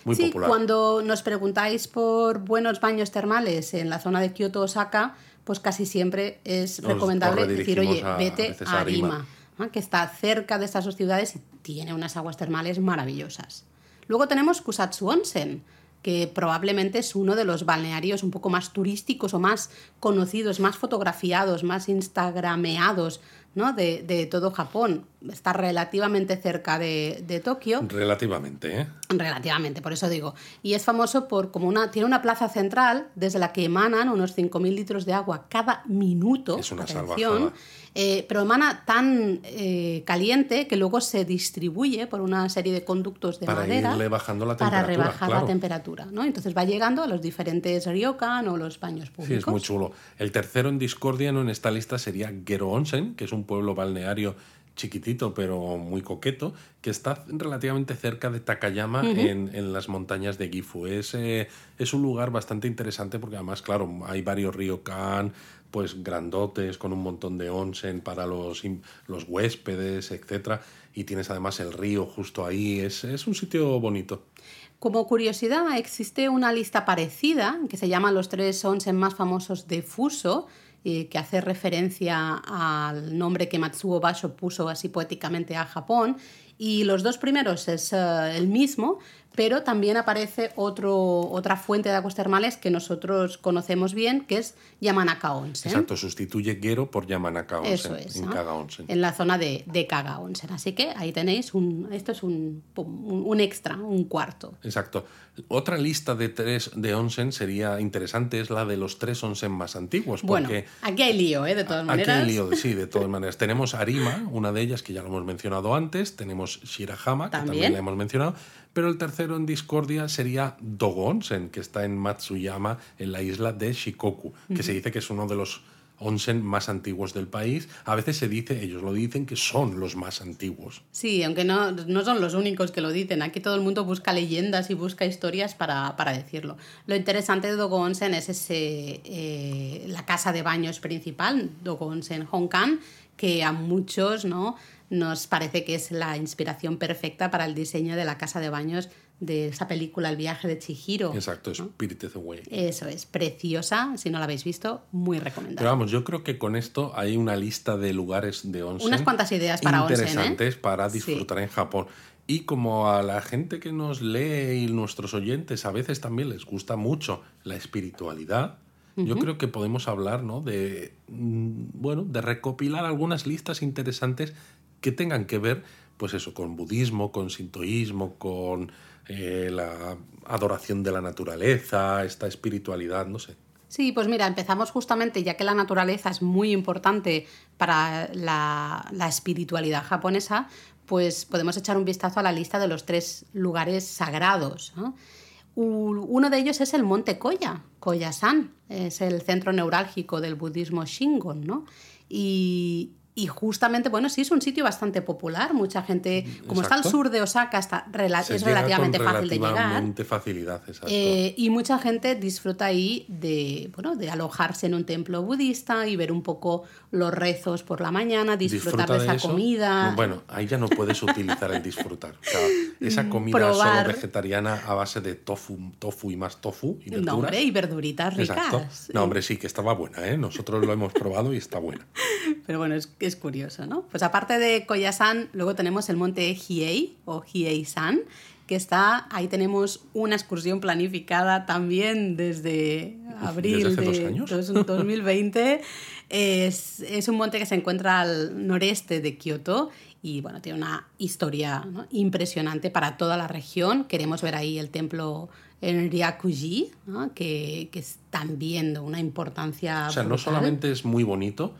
A: muy
B: sí,
A: popular.
B: cuando nos preguntáis por buenos baños termales en la zona de Kioto, Osaka, pues casi siempre es
A: Nos-
B: recomendable decir, oye,
A: a-
B: vete a
A: a
B: Arima, que está cerca de estas dos ciudades y tiene unas aguas termales maravillosas. Luego tenemos Kusatsu Onsen, que probablemente es uno de los balnearios un poco más turísticos o más conocidos, más fotografiados, más instagrameados ¿no? de, de todo Japón. Está relativamente cerca de, de Tokio.
A: Relativamente, ¿eh?
B: Relativamente, por eso digo. Y es famoso por como una tiene una plaza central desde la que emanan unos 5.000 litros de agua cada minuto.
A: Es una
B: atención, eh, pero emana tan eh, caliente que luego se distribuye por una serie de conductos de
A: Para
B: madera
A: irle bajando la
B: para
A: temperatura,
B: rebajar
A: claro.
B: la temperatura. ¿no? Entonces va llegando a los diferentes ryokan o los baños
A: Sí,
B: públicos.
A: es muy chulo. El tercero en discordia no en esta lista sería Gero Onsen, que es un pueblo balneario chiquitito pero muy coqueto, que está relativamente cerca de Takayama en, en las montañas de Gifu. Es, eh, es un lugar bastante interesante porque además, claro, hay varios ryokan, pues grandotes, con un montón de onsen para los, los huéspedes, etcétera Y tienes además el río justo ahí. Es, es un sitio bonito.
B: Como curiosidad, existe una lista parecida que se llama Los tres onsen más famosos de Fuso, eh, que hace referencia al nombre que Matsuo Basho puso así poéticamente a Japón. Y los dos primeros es eh, el mismo, pero también aparece otro, otra fuente de aguas termales que nosotros conocemos bien, que es Yamanaka Onsen.
A: Exacto, sustituye Gero por Yamanaka Onsen,
B: Eso es.
A: en
B: ¿no?
A: Kaga Onsen.
B: En la zona de, de Kaga Onsen. Así que ahí tenéis un. Esto es un, un, extra, un cuarto.
A: Exacto. Otra lista de tres de onsen sería interesante, es la de los tres onsen más antiguos.
B: Bueno,
A: Porque
B: aquí hay lío, ¿eh? De todas
A: aquí
B: maneras.
A: hay lío, [LAUGHS] sí, de todas maneras. Tenemos Arima, una de ellas que ya lo hemos mencionado antes, tenemos Shirahama, que También. la hemos mencionado, pero el tercero en discordia sería Dogo Onsen, que está en Matsuyama, en la isla de Shikoku, que se dice que es uno de los onsen más antiguos del país. A veces se dice, ellos lo dicen, que son los más antiguos.
B: Sí, aunque no, no son los únicos que lo dicen. Aquí todo el mundo busca leyendas y busca historias para, para decirlo. Lo interesante de Dogo Onsen es ese, eh, la casa de baños principal, Dogo Onsen Honkan, que a muchos ¿no? Nos parece que es la inspiración perfecta para el diseño de la casa de baños de esa película El viaje de Chihiro.
A: Exacto, Spirited Away.
B: Eso es, preciosa. Si no la habéis visto, muy
A: Pero
B: recomendable.
A: vamos, yo creo que con esto hay una lista de lugares de onsen.
B: Unas cuantas ideas para onsen, ¿eh?
A: interesantes para
B: Sí.
A: disfrutar en Japón. Y como a la gente que nos lee y nuestros oyentes a veces también les gusta mucho la espiritualidad, yo creo que podemos hablar, ¿no? De mm, bueno, de recopilar algunas listas interesantes que tengan que ver, pues eso, con budismo, con sintoísmo, con eh, la adoración de la naturaleza, esta espiritualidad, no sé.
B: Sí, pues mira, empezamos justamente, ya que la naturaleza es muy importante para la, espiritualidad japonesa, pues podemos echar un vistazo a la lista de los tres lugares sagrados. Uno de ellos es el monte Koya, Koya-san, es el centro neurálgico del budismo Shingon, ¿no? Y, y justamente, bueno, sí es un sitio bastante popular, mucha gente, como está al sur de Osaka, está rela- es relativamente
A: con
B: fácil de llegar.
A: facilidad, exacto.
B: Eh, y mucha gente disfruta ahí de, bueno, de alojarse en un templo budista y ver un poco los rezos por la mañana, disfrutar
A: Disfruta
B: de esa
A: eso.
B: comida.
A: No, bueno, ahí ya no puedes utilizar el disfrutar. O sea, esa [LAUGHS] comida
B: Probar.
A: solo vegetariana a base de tofu, tofu y más tofu y verduras.
B: no, hombre, y verduritas ricas.
A: Exacto. No, hombre, sí, que estaba buena, ¿eh? Nosotros lo hemos probado y está buena. [LAUGHS]
B: Pero bueno, es, es curioso, ¿no? Pues aparte de Koyasan, luego tenemos el monte Hiei o Hiei-san, que está, ahí tenemos una excursión planificada también desde abril
A: ¿Desde hace dos
B: de
A: años?
B: dos- 2020. [LAUGHS] Es, es un monte que se encuentra al noreste de Kioto y bueno, tiene una historia ¿no? impresionante para toda la región. Queremos ver ahí el templo en Ryakuji, ¿no? que, que es también de una importancia
A: O sea, no solamente es muy bonito,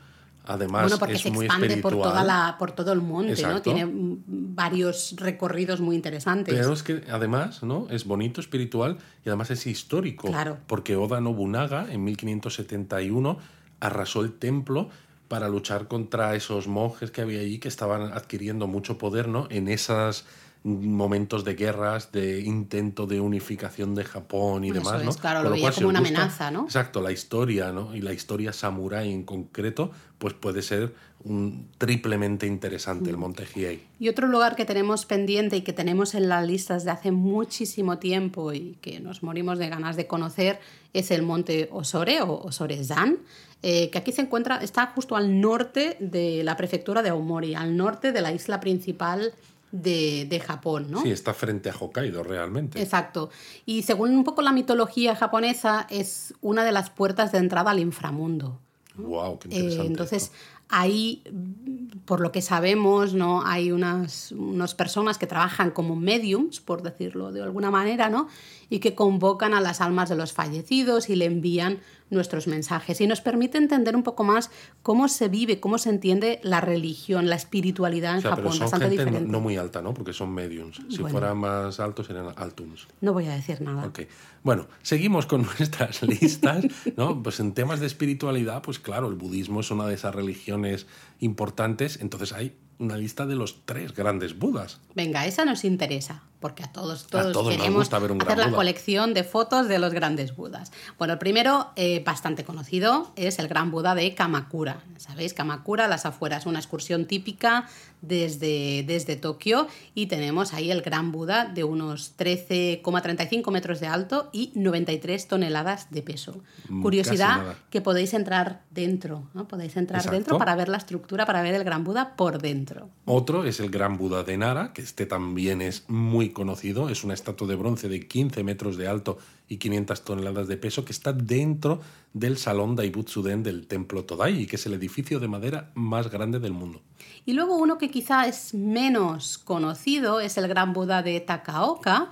A: además
B: Bueno, porque
A: es
B: se
A: muy
B: expande por,
A: espiritual.
B: toda la, por todo el monte, ¿no? Tiene mm, varios recorridos muy interesantes.
A: Pero es que además, ¿no? Es bonito, espiritual y además es histórico.
B: Claro.
A: Porque Oda Nobunaga en 1571 arrasó el templo para luchar contra esos monjes que había allí que estaban adquiriendo mucho poder, ¿no? En esos momentos de guerras, de intento de unificación de Japón y
B: Eso
A: demás, ¿no?
B: es, claro,
A: Con
B: lo veía como una
A: gusta-
B: amenaza, ¿no?
A: Exacto, la historia, ¿no? Y la historia samurái en concreto, pues puede ser un triplemente interesante
B: Mm.
A: el Monte Hiei.
B: Y otro lugar que tenemos pendiente y que tenemos en las listas de hace muchísimo tiempo y que nos morimos de ganas de conocer es el monte Osore o Osore-san, eh, que aquí se encuentra, está justo al norte de la prefectura de Aomori, al norte de la isla principal de, de Japón, ¿no?
A: Sí, está frente a Hokkaido realmente.
B: Exacto. Y según un poco la mitología japonesa, es una de las puertas de entrada al inframundo.
A: Wow, qué
B: Eh,
A: interesante.
B: entonces,
A: esto.
B: ahí, por lo que sabemos, ¿no? Hay unas, unas personas que trabajan como mediums, por decirlo de alguna manera, ¿no? Y que convocan a las almas de los fallecidos y le envían nuestros mensajes. Y nos permite entender un poco más cómo se vive, cómo se entiende la religión, la espiritualidad en
A: O sea, pero
B: Japón,
A: son
B: bastante
A: gente no,
B: diferente.
A: no muy alta, ¿no? Porque son mediums. Si
B: Bueno.
A: fueran más altos serían altuns.
B: No voy a decir nada.
A: Bueno, seguimos con [LAUGHS] nuestras listas, ¿no? Pues en temas de espiritualidad, pues claro, el budismo es una de esas religiones importantes, entonces hay una lista de los tres grandes budas.
B: Venga, esa nos interesa, porque a todos, todos,
A: todos nos
B: queremos
A: gusta ver un gran
B: hacer la
A: Buda.
B: colección de fotos de los grandes Budas. Bueno, el primero, eh, bastante conocido, es el Gran Buda de Kamakura. ¿Sabéis? Kamakura, las afueras, una excursión típica desde, desde Tokio y tenemos ahí el Gran Buda de unos 13,35 metros de alto y 93 toneladas de peso.
A: Mm,
B: Curiosidad que podéis entrar dentro, ¿no? Podéis entrar
A: Exacto.
B: dentro para ver la estructura, para ver el Gran Buda por dentro.
A: Otro es el Gran Buda de Nara, que este también es muy conocido. Es una estatua de bronce de 15 metros de alto y 500 toneladas de peso que está dentro del Salón Daibutsu-den del Templo Todai, que es el edificio de madera más grande del mundo.
B: Y luego uno que quizá es menos conocido es el gran Buda de Takaoka.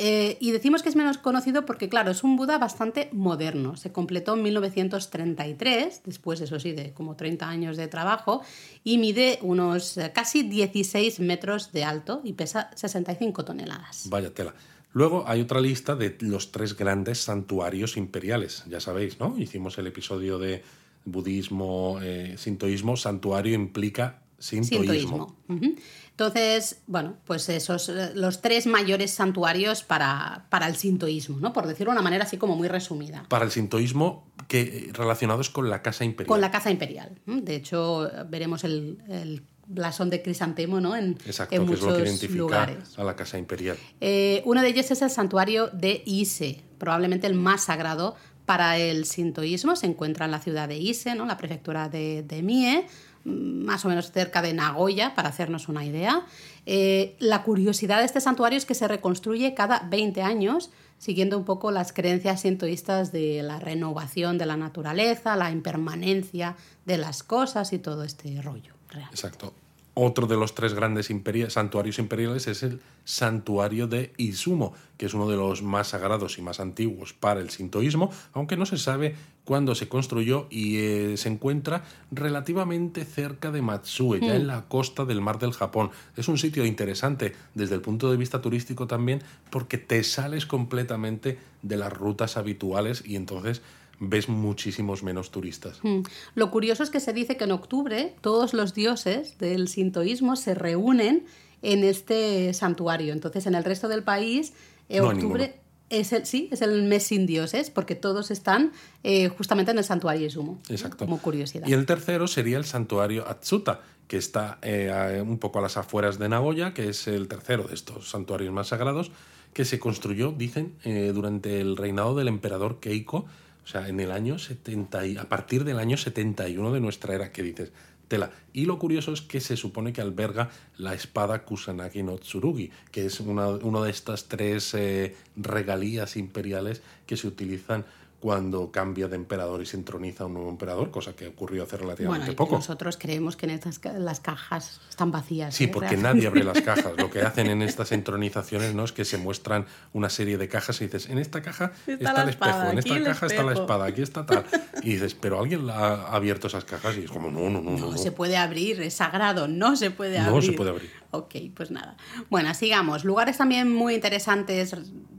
B: Eh, y decimos que es menos conocido porque, claro, es un Buda bastante moderno. Se completó en 1933, después, eso sí, de como 30 años de trabajo, y mide unos eh, casi 16 metros de alto y pesa 65 toneladas.
A: Vaya tela. Luego hay otra lista de los tres grandes santuarios imperiales. Ya sabéis, ¿no? Hicimos el episodio de budismo, eh, sintoísmo. Santuario implica sintoísmo.
B: Sintoísmo. Ujú. Entonces, bueno, pues esos los tres mayores santuarios para, para el sintoísmo, ¿no? Por decirlo de una manera así como muy resumida.
A: Para el sintoísmo que eh, relacionados con la casa imperial.
B: Con la casa imperial. De hecho, veremos el, el blasón de crisantemo ¿no? en,
A: Exacto,
B: en
A: que es lo
B: muchos
A: que identifica
B: lugares.
A: a la casa imperial.
B: Eh, uno de ellos es el santuario de Ise, probablemente el más sagrado para el sintoísmo. Se encuentra en la ciudad de Ise, ¿no? la prefectura de, de Mie, más o menos cerca de Nagoya, para hacernos una idea. Eh, la curiosidad de este santuario es que se reconstruye cada 20 años, siguiendo un poco las creencias sintoístas de la renovación de la naturaleza, la impermanencia de las cosas y todo este rollo. real.
A: Exacto. Otro de los tres grandes santuarios imperiales es el santuario de Izumo, que es uno de los más sagrados y más antiguos para el sintoísmo, aunque no se sabe cuándo se construyó y eh, se encuentra relativamente cerca de Matsue, ya en la costa del mar del Japón. Es un sitio interesante desde el punto de vista turístico también porque te sales completamente de las rutas habituales y entonces ves muchísimos menos turistas.
B: Mm. Lo curioso es que se dice que en octubre todos los dioses del sintoísmo se reúnen en este santuario. Entonces, en el resto del país, eh,
A: No
B: octubre es el, sí, es el mes sin dioses, porque todos están eh, justamente en el santuario Izumo. ¿no?
A: Exacto.
B: Como curiosidad.
A: Y el tercero sería el santuario Atsuta, que está eh, un poco a las afueras de Nagoya, que es el tercero de estos santuarios más sagrados, que se construyó, dicen, eh, durante el reinado del emperador Keiko, o sea, en el año 70, y- a partir del año 71 de nuestra era, que dices, tela. Y lo curioso es que se supone que alberga la espada Kusanagi no Tsurugi, que es una, una de estas tres eh, regalías imperiales que se utilizan cuando cambia de emperador y se entroniza un nuevo emperador, cosa que ocurrió hace relativamente
B: bueno,
A: poco.
B: nosotros creemos que en estas ca- las cajas están vacías.
A: Sí,
B: ¿eh?
A: porque
B: Realmente.
A: nadie abre las cajas. [LAUGHS] Lo que hacen en estas entronizaciones ¿no? es que se muestran una serie de cajas y dices, en esta caja
B: Está
A: está, el espejo,
B: espada,
A: en
B: aquí
A: esta caja está la
B: espejo".
A: espada, aquí está tal. [LAUGHS] Y dices, pero alguien ha abierto esas cajas y es como, no, no, no, no.
B: No
A: no.
B: se puede abrir, es sagrado, no se puede
A: No
B: abrir.
A: se puede abrir.
B: Ok, pues nada. Bueno, sigamos. Lugares también muy interesantes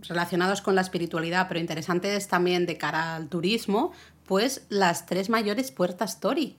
B: relacionados con la espiritualidad, pero interesantes también de cara al turismo, pues las tres mayores puertas Tori.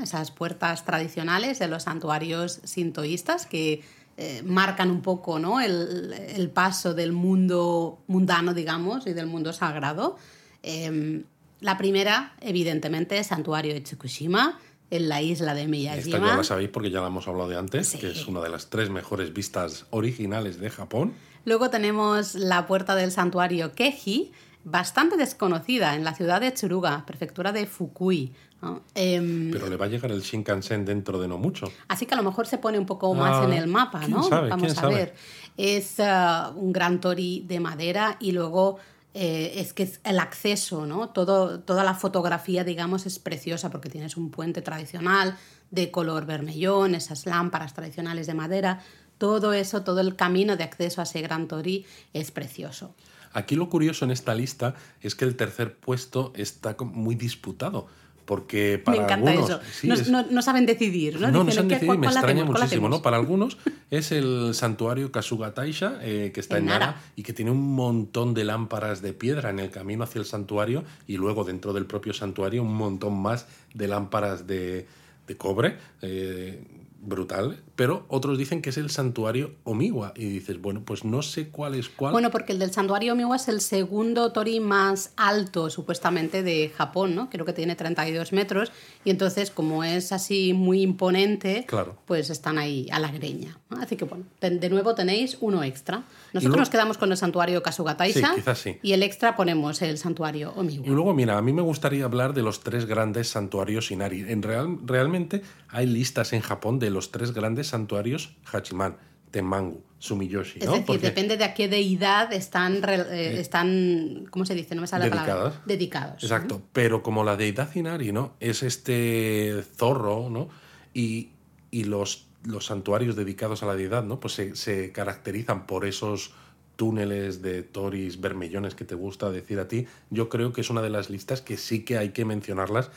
B: Esas puertas tradicionales de los santuarios sintoístas que eh, marcan un poco ¿no? el, el paso del mundo mundano, digamos, y del mundo sagrado. Em, la primera, evidentemente, es Santuario de Tsukushima, en la isla de
A: Esta
B: Miyajima.
A: ya la sabéis porque ya la hemos hablado de antes,
B: Sí.
A: que es una de las tres mejores vistas originales de Japón.
B: Luego tenemos la puerta del santuario Keji, bastante desconocida en la ciudad de Tsuruga, prefectura de Fukui. ¿no? Em,
A: Pero le va a llegar el Shinkansen dentro de no mucho.
B: Así que a lo mejor se pone un poco más
A: Ah,
B: en el mapa, ¿no?
A: sabe,
B: Vamos a
A: sabe.
B: ver. Es ah, un gran tori de madera y luego eh, es que el acceso, ¿no? Todo, toda la fotografía, digamos, es preciosa porque tienes un puente tradicional de color vermellón, esas lámparas tradicionales de madera. Todo eso, todo el camino de acceso a ese gran tori es precioso.
A: Aquí lo curioso en esta lista es que el tercer puesto está muy disputado. Porque para
B: Me encanta
A: algunos,
B: eso.
A: sí,
B: no,
A: es-
B: no- no saben decidir, ¿no?
A: No, no
B: Dicen, ¿qué-
A: decidido y
B: cuál-
A: me
B: cuál
A: extraña muchísimo? ¿no? Para algunos es el santuario Kasuga Taisha, eh, que está en
B: En
A: Nara.
B: Nara.
A: y que tiene un montón de lámparas de piedra en el camino hacia el santuario y luego dentro del propio santuario un montón más de lámparas de, de cobre. eh, brutal. Pero otros dicen que es el santuario Omiwa y dices, bueno, pues no sé cuál es cuál.
B: Bueno, porque el del santuario Miwa es el segundo tori más alto, supuestamente, de Japón, ¿no? Creo que tiene 32 metros. Y entonces, como es así muy imponente,
A: Claro.
B: pues están ahí a la greña. ¿no? Así que, bueno, de, nuevo tenéis uno extra. Nosotros
A: luego-
B: nos quedamos con el santuario Kasuga Taisha.
A: Sí, quizás sí.
B: Y el extra ponemos el santuario Omiwa.
A: Y luego, mira, a mí me gustaría hablar de los tres grandes santuarios Inari. En real, realmente hay listas en Japón de los tres grandes santuarios Hachiman, Tenmangu, Sumiyoshi.
B: Es
A: ¿no?
B: decir,
A: Porque-
B: depende de a qué deidad están, re- eh, están ¿cómo se dice? No me sale la palabra.
A: Dedicadas.
B: Dedicados.
A: Exacto, pero como la deidad Inari, ¿no? Es este zorro, ¿no? Y, y los, los santuarios dedicados a la deidad, ¿no? Pues se, se caracterizan por esos túneles de toris vermellones que te gusta decir a ti. Yo creo que es una de las listas que sí que hay que mencionarlas,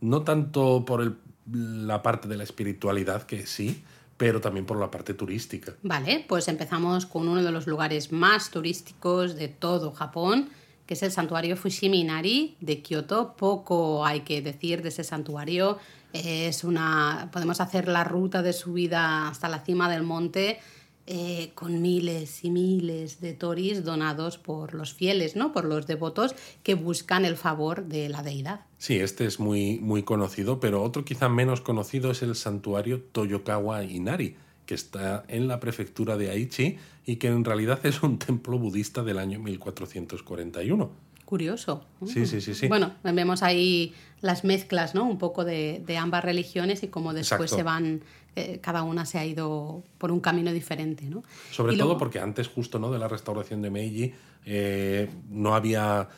A: no tanto por el- la parte de la espiritualidad, que sí, pero también por la parte turística.
B: Vale, pues empezamos con uno de los lugares más turísticos de todo Japón, que es el santuario Fushimi Inari de Kioto. Poco hay que decir de ese santuario. Es una. podemos hacer la ruta de subida hasta la cima del monte eh, con miles y miles de toris donados por los fieles, ¿no? Por los devotos que buscan el favor de la deidad.
A: Sí, este es muy, muy conocido, pero otro quizá menos conocido es el santuario Toyokawa Inari, que está en la prefectura de Aichi y que en realidad es un templo budista del año 1441.
B: Curioso.
A: Sí, sí, sí, sí.
B: Bueno, vemos ahí las mezclas, ¿no? Un poco de, de ambas religiones y cómo después
A: Exacto.
B: se van, eh, cada una se ha ido por un camino diferente, ¿no?
A: Sobre
B: Y
A: todo
B: luego-
A: porque antes justo ¿no? de la restauración de Meiji eh, no había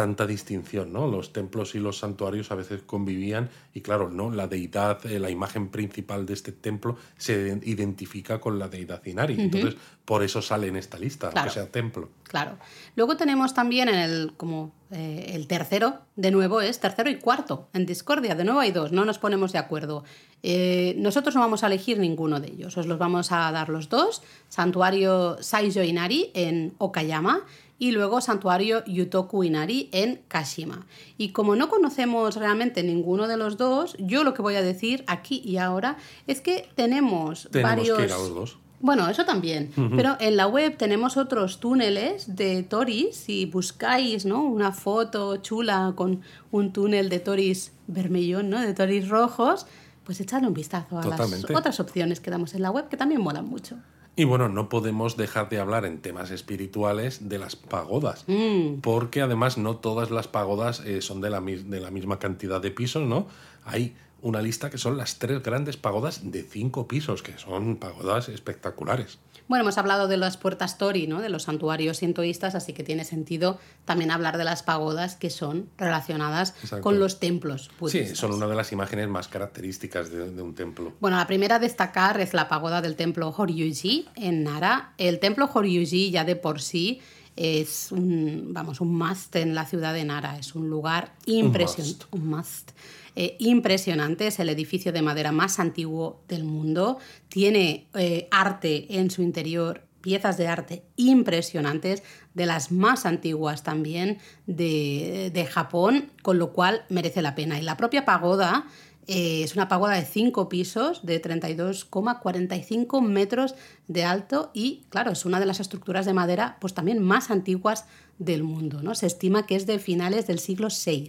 A: tanta distinción, ¿no? Los templos y los santuarios a veces convivían y claro, ¿no? La deidad, eh, la imagen principal de este templo se identifica con la deidad Inari. Entonces, por eso sale en esta lista,
B: Claro.
A: aunque sea templo.
B: Claro. Luego tenemos también en el, como eh, el tercero, de nuevo es tercero y cuarto. En Discordia, de nuevo hay dos, no nos ponemos de acuerdo. Eh, nosotros no vamos a elegir ninguno de ellos, os los vamos a dar los dos. Santuario Saijo Inari en Okayama y luego Santuario Yutoku Inari en Kashima. Y como no conocemos realmente ninguno de los dos, yo lo que voy a decir aquí y ahora es que tenemos,
A: Tenemos
B: varios...
A: que ir a los dos.
B: Bueno, eso también. Pero en la web tenemos otros túneles de toris. Si buscáis ¿no? una foto chula con un túnel de toris vermellón, ¿no? de toris rojos, pues echadle un vistazo a
A: Totalmente.
B: las otras opciones que damos en la web que también molan mucho.
A: Y bueno, no podemos dejar de hablar en temas espirituales de las pagodas,
B: Mm.
A: porque además no todas las pagodas eh, son de la, de la misma cantidad de pisos, ¿no? Hay una lista que son las tres grandes pagodas de cinco pisos, que son pagodas espectaculares.
B: Bueno, hemos hablado de las puertas tori, ¿no? de los santuarios sintoístas, así que tiene sentido también hablar de las pagodas que son relacionadas
A: Exacto.
B: con los templos budistas.
A: Sí, son una de las imágenes más características de, de un templo.
B: Bueno, la primera a destacar es la pagoda del templo Horyuji en Nara. El templo Horyuji ya de por sí es un, vamos, un must en la ciudad de Nara. Es un lugar impresionante. Un must. Eh, impresionante, es el edificio de madera más antiguo del mundo. Tiene eh, arte en su interior, piezas de arte impresionantes, de las más antiguas también de, de Japón, con lo cual merece la pena. Y la propia pagoda eh, es una pagoda de 5 pisos, de 32,45 metros de alto y, claro, es una de las estructuras de madera pues también más antiguas del mundo. ¿no? Se estima que es de finales del siglo VI.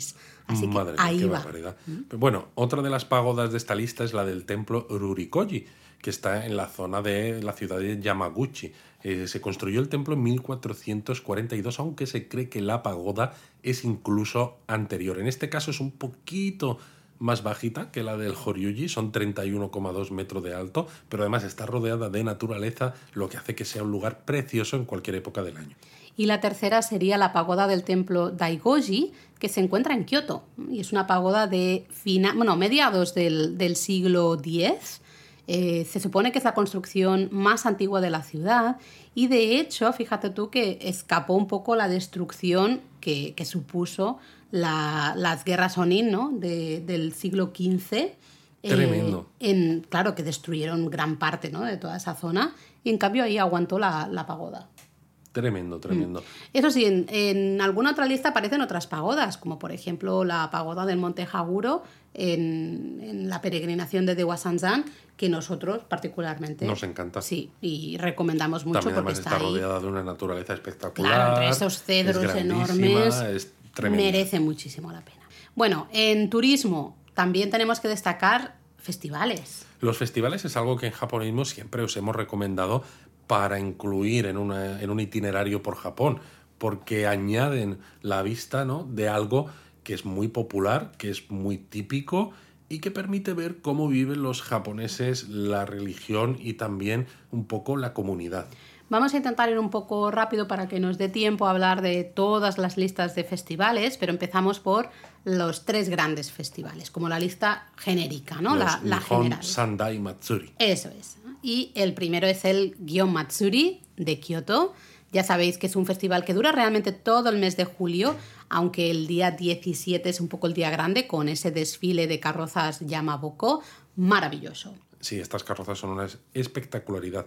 B: Así que
A: Madre mía, qué
B: va.
A: barbaridad. Pero bueno, otra de las pagodas de esta lista es la del templo Rurikoji, que está en la zona de la ciudad de Yamaguchi. Eh, se construyó el templo en 1442, aunque se cree que la pagoda es incluso anterior. En este caso es un poquito más bajita que la del Horyuji, son 31,2 metros de alto, pero además está rodeada de naturaleza, lo que hace que sea un lugar precioso en cualquier época del año.
B: Y la tercera sería la pagoda del templo Daigoji, que se encuentra en Kioto. Y es una pagoda de fina, bueno, mediados del, del siglo X. Eh, se supone que es la construcción más antigua de la ciudad y de hecho, fíjate tú que escapó un poco la destrucción que, que supuso la, las guerras Onin ¿no? de, del siglo XV. eh,
A: Tremendo.
B: en, claro, que destruyeron gran parte ¿no? de toda esa zona y en cambio ahí aguantó la, la pagoda.
A: Tremendo, tremendo.
B: Eso sí, en, en alguna otra lista aparecen otras pagodas, como por ejemplo la pagoda del Monte Jaguro en, en la peregrinación de Dewa Sanzan, que nosotros particularmente
A: Nos encanta.
B: Sí, y recomendamos mucho
A: También
B: porque está,
A: está rodeada de una naturaleza espectacular.
B: Claro, entre esos cedros
A: es
B: enormes.
A: Es tremendo.
B: merece muchísimo la pena. Bueno, en turismo también tenemos que destacar festivales.
A: Los festivales es algo que en japonismo siempre os hemos recomendado para incluir en, una- en un itinerario por Japón, porque añaden la vista ¿no? de algo que es muy popular, que es muy típico y que permite ver cómo viven los japoneses la religión y también un poco la comunidad.
B: Vamos a intentar ir un poco rápido para que nos dé tiempo a hablar de todas las listas de festivales, pero empezamos por los tres grandes festivales, como la lista genérica, ¿no? La,
A: Los
B: la general.
A: Sandai Matsuri.
B: Eso es. Y el primero es el Gion Matsuri de Kioto. Ya sabéis que es un festival que dura realmente todo el mes de julio, aunque el día 17 es un poco el día grande con ese desfile de carrozas Yamaboko. Maravilloso.
A: Sí, estas carrozas son una espectacularidad.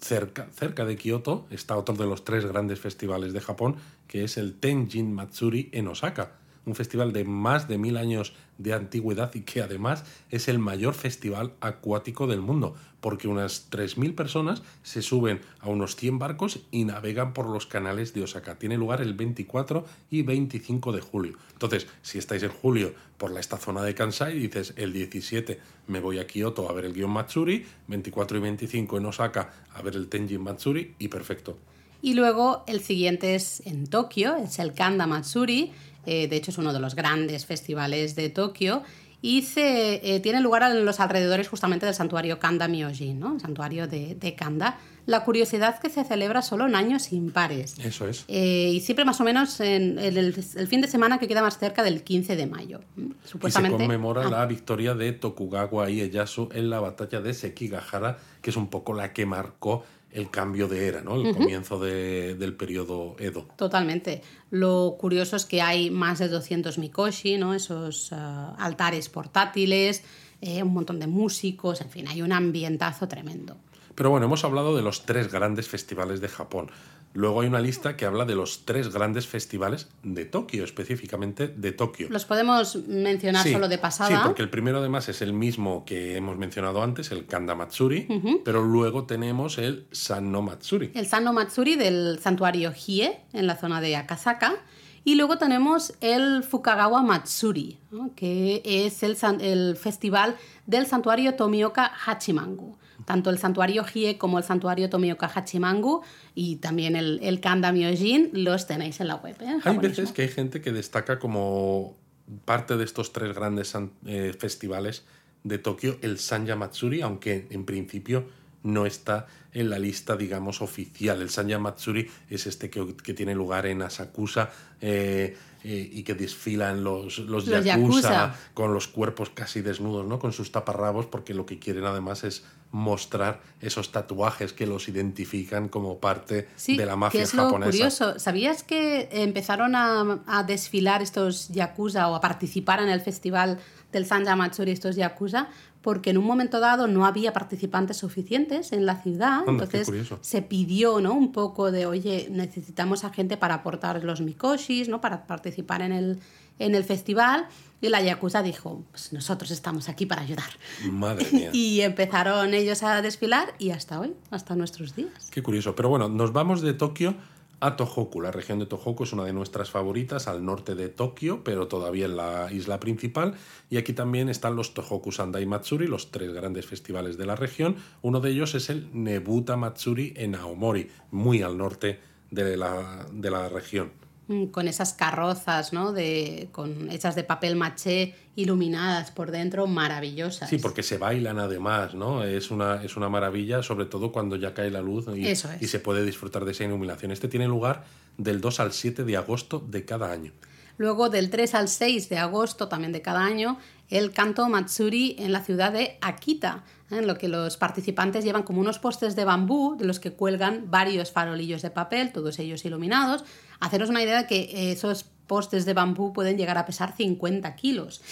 A: Cerca, cerca de Kioto está otro de los tres grandes festivales de Japón, que es el Tenjin Matsuri en Osaka. Un festival de más de mil años de antigüedad y que además es el mayor festival acuático del mundo, porque unas 3.000 personas se suben a unos 100 barcos y navegan por los canales de Osaka. Tiene lugar el 24 y 25 de julio. Entonces, si estáis en julio por la, esta zona de Kansai, dices el 17 me voy a Kioto a ver el Gion Matsuri, 24 y 25 en Osaka a ver el Tenjin Matsuri y perfecto.
B: Y luego el siguiente es en Tokio, es el Kanda Matsuri, eh, de hecho es uno de los grandes festivales de Tokio y se, eh, tiene lugar en los alrededores justamente del santuario Kanda Myojin, ¿no? el santuario de, de Kanda. La curiosidad es que se celebra solo en años impares.
A: Eso es.
B: Eh, y siempre más o menos en el, el- el fin de semana que queda más cerca del 15 de mayo. ¿m?
A: Y se
B: Supuestamente.
A: conmemora
B: Ah,
A: la victoria de Tokugawa Ieyasu en la batalla de Sekigahara, que es un poco la que marcó el cambio de era, ¿no? El comienzo de- del periodo Edo.
B: Totalmente. Lo curioso es que hay más de 200 mikoshi, ¿no? esos ah, altares portátiles, eh, un montón de músicos, en fin, hay un ambientazo tremendo.
A: Pero bueno, hemos hablado de los tres grandes festivales de Japón. Luego hay una lista que habla de los tres grandes festivales de Tokio, específicamente de Tokio.
B: Los podemos mencionar
A: Sí,
B: solo de
A: Sí,
B: pasada.
A: porque el primero además es el mismo que hemos mencionado antes, el Kanda Matsuri, pero luego tenemos el Sanno Matsuri.
B: El Sanno Matsuri del santuario Hie, en la zona de Akasaka. Y luego tenemos el Fukagawa Matsuri, ¿no? que es el, el festival del santuario Tomioka Hachimangu. Tanto el santuario Hie como el santuario Tomioka Hachimangu y también el, el Kanda Myojin los tenéis en la web. ¿eh?
A: Hay veces que hay gente que destaca como parte de estos tres grandes eh, festivales de Tokio el Sanya Matsuri, aunque en principio no está en la lista, digamos, oficial. El Sanya Matsuri es este que, que tiene lugar en Asakusa eh, eh, y que desfilan los, los,
B: Los
A: yakuza,
B: yakuza.
A: con los cuerpos casi desnudos, ¿no? Con sus taparrabos, porque lo que quieren además es mostrar esos tatuajes que los identifican como parte
B: Sí,
A: de la mafia
B: que es lo
A: japonesa.
B: curioso. ¿Sabías que empezaron a, a desfilar estos yakuza o a participar en el festival del Sanja Matsuri estos yakuza? Porque en un momento dado no había participantes suficientes en la ciudad,
A: Anda,
B: entonces se pidió ¿no? un poco de, oye, necesitamos a gente para aportar los mikoshis, ¿no? para participar en el, en el festival. Y la yakuza dijo, pues nosotros estamos aquí para ayudar.
A: Madre [LAUGHS] mía.
B: Y empezaron ellos a desfilar y hasta hoy, hasta nuestros días.
A: Qué curioso. Pero bueno, nos vamos de Tokio a Tohoku. La región de Tohoku es una de nuestras favoritas al norte de Tokio, pero todavía en la isla principal. Y aquí también están los Tohoku Sandai Matsuri, los tres grandes festivales de la región. Uno de ellos es el Nebuta Matsuri en Aomori, muy al norte de la, de la región.
B: Mm, con esas carrozas, ¿no? De, con, hechas de papel maché, iluminadas por dentro, maravillosas.
A: Sí, porque se bailan además, ¿no? Es una, es una maravilla, sobre todo cuando ya cae la luz y, y se puede disfrutar de esa iluminación. Este tiene lugar del 2 al 7 de agosto de cada año.
B: Luego, del 3 al 6 de agosto también de cada año, el canto Matsuri en la ciudad de Akita, ¿eh? en lo que los participantes llevan como unos postes de bambú de los que cuelgan varios farolillos de papel, todos ellos iluminados, Haceros una idea de que esos postes de bambú pueden llegar a pesar 50 kilos.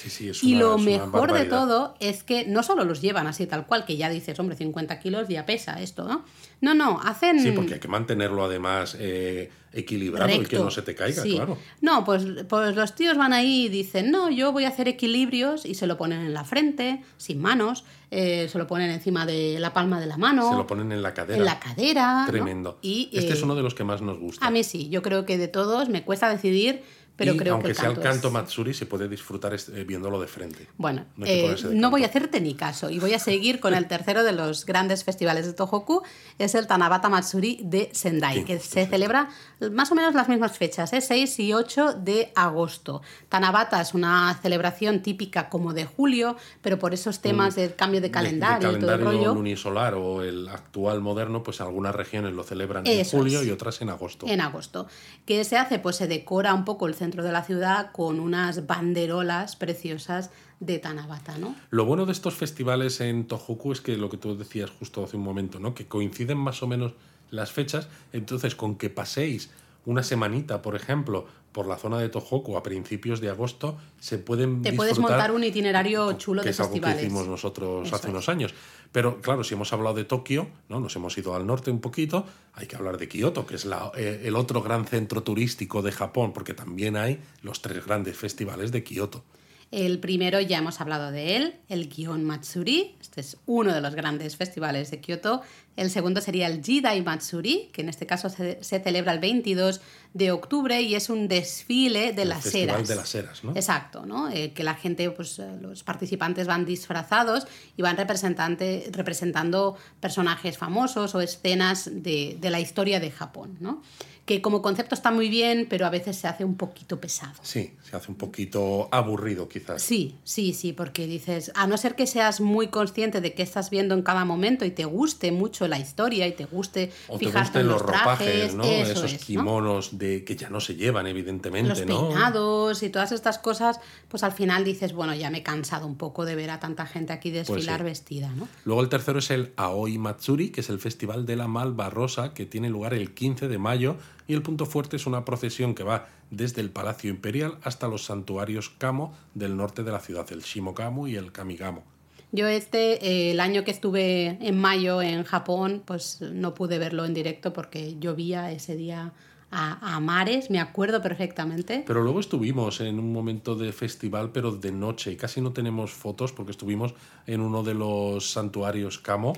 B: y lo mejor de todo es que no solo los llevan así tal cual, que ya dices, hombre, 50 kilos ya pesa esto, ¿no? No, no, hacen...
A: Sí, porque hay que mantenerlo además eh, equilibrado y que no se te caiga, claro.
B: No, pues, pues los tíos van ahí y dicen, no, yo voy a hacer equilibrios y se lo ponen en la frente, sin manos, eh, se lo ponen encima de la palma de la mano.
A: Se lo ponen en la cadera.
B: En la cadera.
A: Tremendo. Y, este es eh, uno de los que más nos gusta.
B: A mí sí, yo creo que de todos me cuesta decidir pero creo
A: aunque
B: que
A: sea el canto Matsuri, se puede disfrutar eh, viéndolo de frente.
B: Bueno, no, eh, voy a hacerte ni caso y voy a seguir con el tercero de los grandes festivales de Tohoku, es el Tanabata Matsuri de Sendai, que se celebra más o menos las mismas fechas, ¿eh? 6 y 8 de agosto. Tanabata es una celebración típica como de julio, pero por esos temas de cambio de calendario,
A: de,
B: todo el rollo.
A: lunisolar o el actual moderno, pues algunas regiones lo celebran en julio y otras en agosto.
B: En agosto. ¿Qué se hace? Pues se decora un poco el centro centro de la ciudad con unas banderolas preciosas de Tanabata, ¿no?
A: Lo bueno de estos festivales en Tohoku es que lo que tú decías justo hace un momento, ¿no? Que coinciden más o menos las fechas, entonces con que paséis una semanita, por ejemplo, por la zona de Tohoku a principios de agosto, se pueden
B: Te puedes montar un itinerario chulo
A: que
B: de
A: es algo que hicimos nosotros hace unos años. Pero claro, si hemos hablado de Tokio, ¿no? nos hemos ido al norte un poquito, hay que hablar de Kioto, que es la, eh, el otro gran centro turístico de Japón, porque también hay los tres grandes festivales de Kioto.
B: El primero ya hemos hablado de él, el Gion Matsuri. Este es uno de los grandes festivales de Kioto. El segundo sería el Jidai Matsuri, que en este caso se, celebra el 22 de octubre y es un desfile de las
A: eras. de las eras, ¿no?
B: Exacto, ¿no? Eh, que la gente, pues eh, los participantes van disfrazados y van representando personajes famosos o escenas de, de la historia de Japón, ¿no? Que como concepto está muy bien, pero a veces se hace un poquito pesado.
A: Sí, se hace un poquito aburrido quizás.
B: Sí, sí, sí, porque dices, a no ser que seas muy consciente de qué estás viendo en cada momento y te guste mucho la historia y te guste
A: o fijarte en los, ropajes, ¿no? Esos kimonos de que ya no se llevan, evidentemente,
B: los peinados y todas estas cosas, pues al final dices, bueno, ya me he cansado un poco de ver a tanta gente aquí pues desfilar vestida, ¿no?
A: Luego el tercero es el Aoi Matsuri, que es el festival de la Malva Rosa, que tiene lugar el 15 de mayo y el punto fuerte es una procesión que va desde el Palacio Imperial hasta los santuarios Kamo del norte de la ciudad, el Shimokamo y el Kamigamo.
B: Yo este, eh, el año que estuve en mayo en Japón, pues no pude verlo en directo porque llovía ese día a, a, mares, me acuerdo perfectamente.
A: Pero luego estuvimos en un momento de festival, pero de noche, y casi no tenemos fotos porque estuvimos en uno de los santuarios Kamo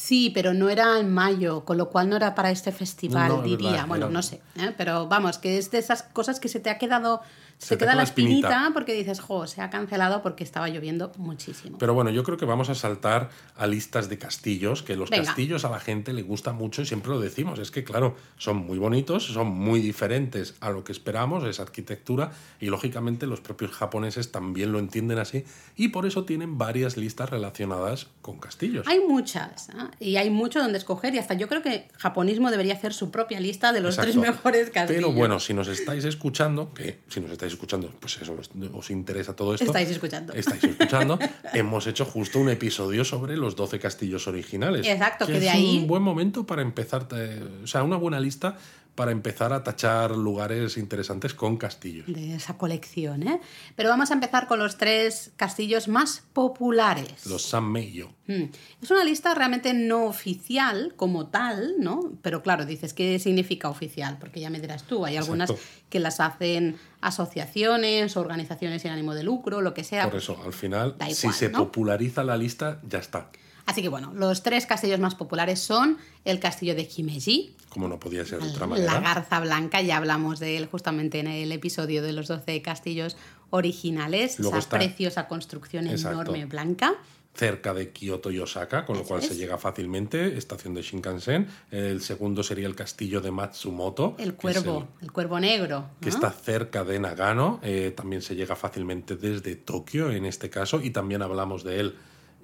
B: Sí, pero no era en mayo, con lo cual no era para este festival, diría. bueno, no sé. ¿eh? Pero vamos, que es de esas cosas que se te ha quedado se, queda la espinita, porque dices, jo, se ha cancelado porque estaba lloviendo muchísimo.
A: Pero bueno, yo creo que vamos a saltar a listas de castillos, que los castillos a la gente le gusta mucho y siempre lo decimos. Es que, claro, son muy bonitos, son muy diferentes a lo que esperamos, esa arquitectura, y lógicamente los propios japoneses también lo entienden así, y por eso tienen varias listas relacionadas con castillos.
B: Hay muchas, ¿eh? y hay mucho donde escoger, y hasta yo creo que japonismo debería hacer su propia lista de los tres mejores castillos.
A: Pero bueno, si nos estáis escuchando, que si nos estáis escuchando, pues eso, os, interesa todo esto.
B: Estáis escuchando.
A: Estáis escuchando. [LAUGHS] hemos hecho justo un episodio sobre los 12 castillos originales.
B: Exacto, que,
A: de
B: es ahí.
A: Un buen momento para empezar, o sea, una buena lista para empezar a tachar lugares interesantes con castillos.
B: De esa colección, ¿eh? Pero vamos a empezar con los tres castillos más populares.
A: Los San Meio.
B: Hmm. Es una lista realmente no oficial como tal, ¿no? Pero claro, dices, ¿qué significa oficial? Porque ya me dirás tú, hay algunas que las hacen asociaciones, organizaciones sin ánimo de lucro, lo que sea.
A: Por eso, al final, si se populariza la lista, ya está.
B: Así que bueno, los tres castillos más populares son el castillo de Himeji,
A: Como no podía ser de otra manera.
B: la Garza Blanca, ya hablamos de él justamente en el episodio de los 12 castillos originales,
A: Luego
B: esa
A: está-
B: preciosa construcción
A: Exacto.
B: enorme blanca.
A: cerca de Kioto y Osaka, con lo cual se llega fácilmente, estación de Shinkansen. El segundo sería el castillo de Matsumoto,
B: El cuervo, el, cuervo negro.
A: que está cerca de Nagano, eh, también se llega fácilmente desde Tokio en este caso, y también hablamos de él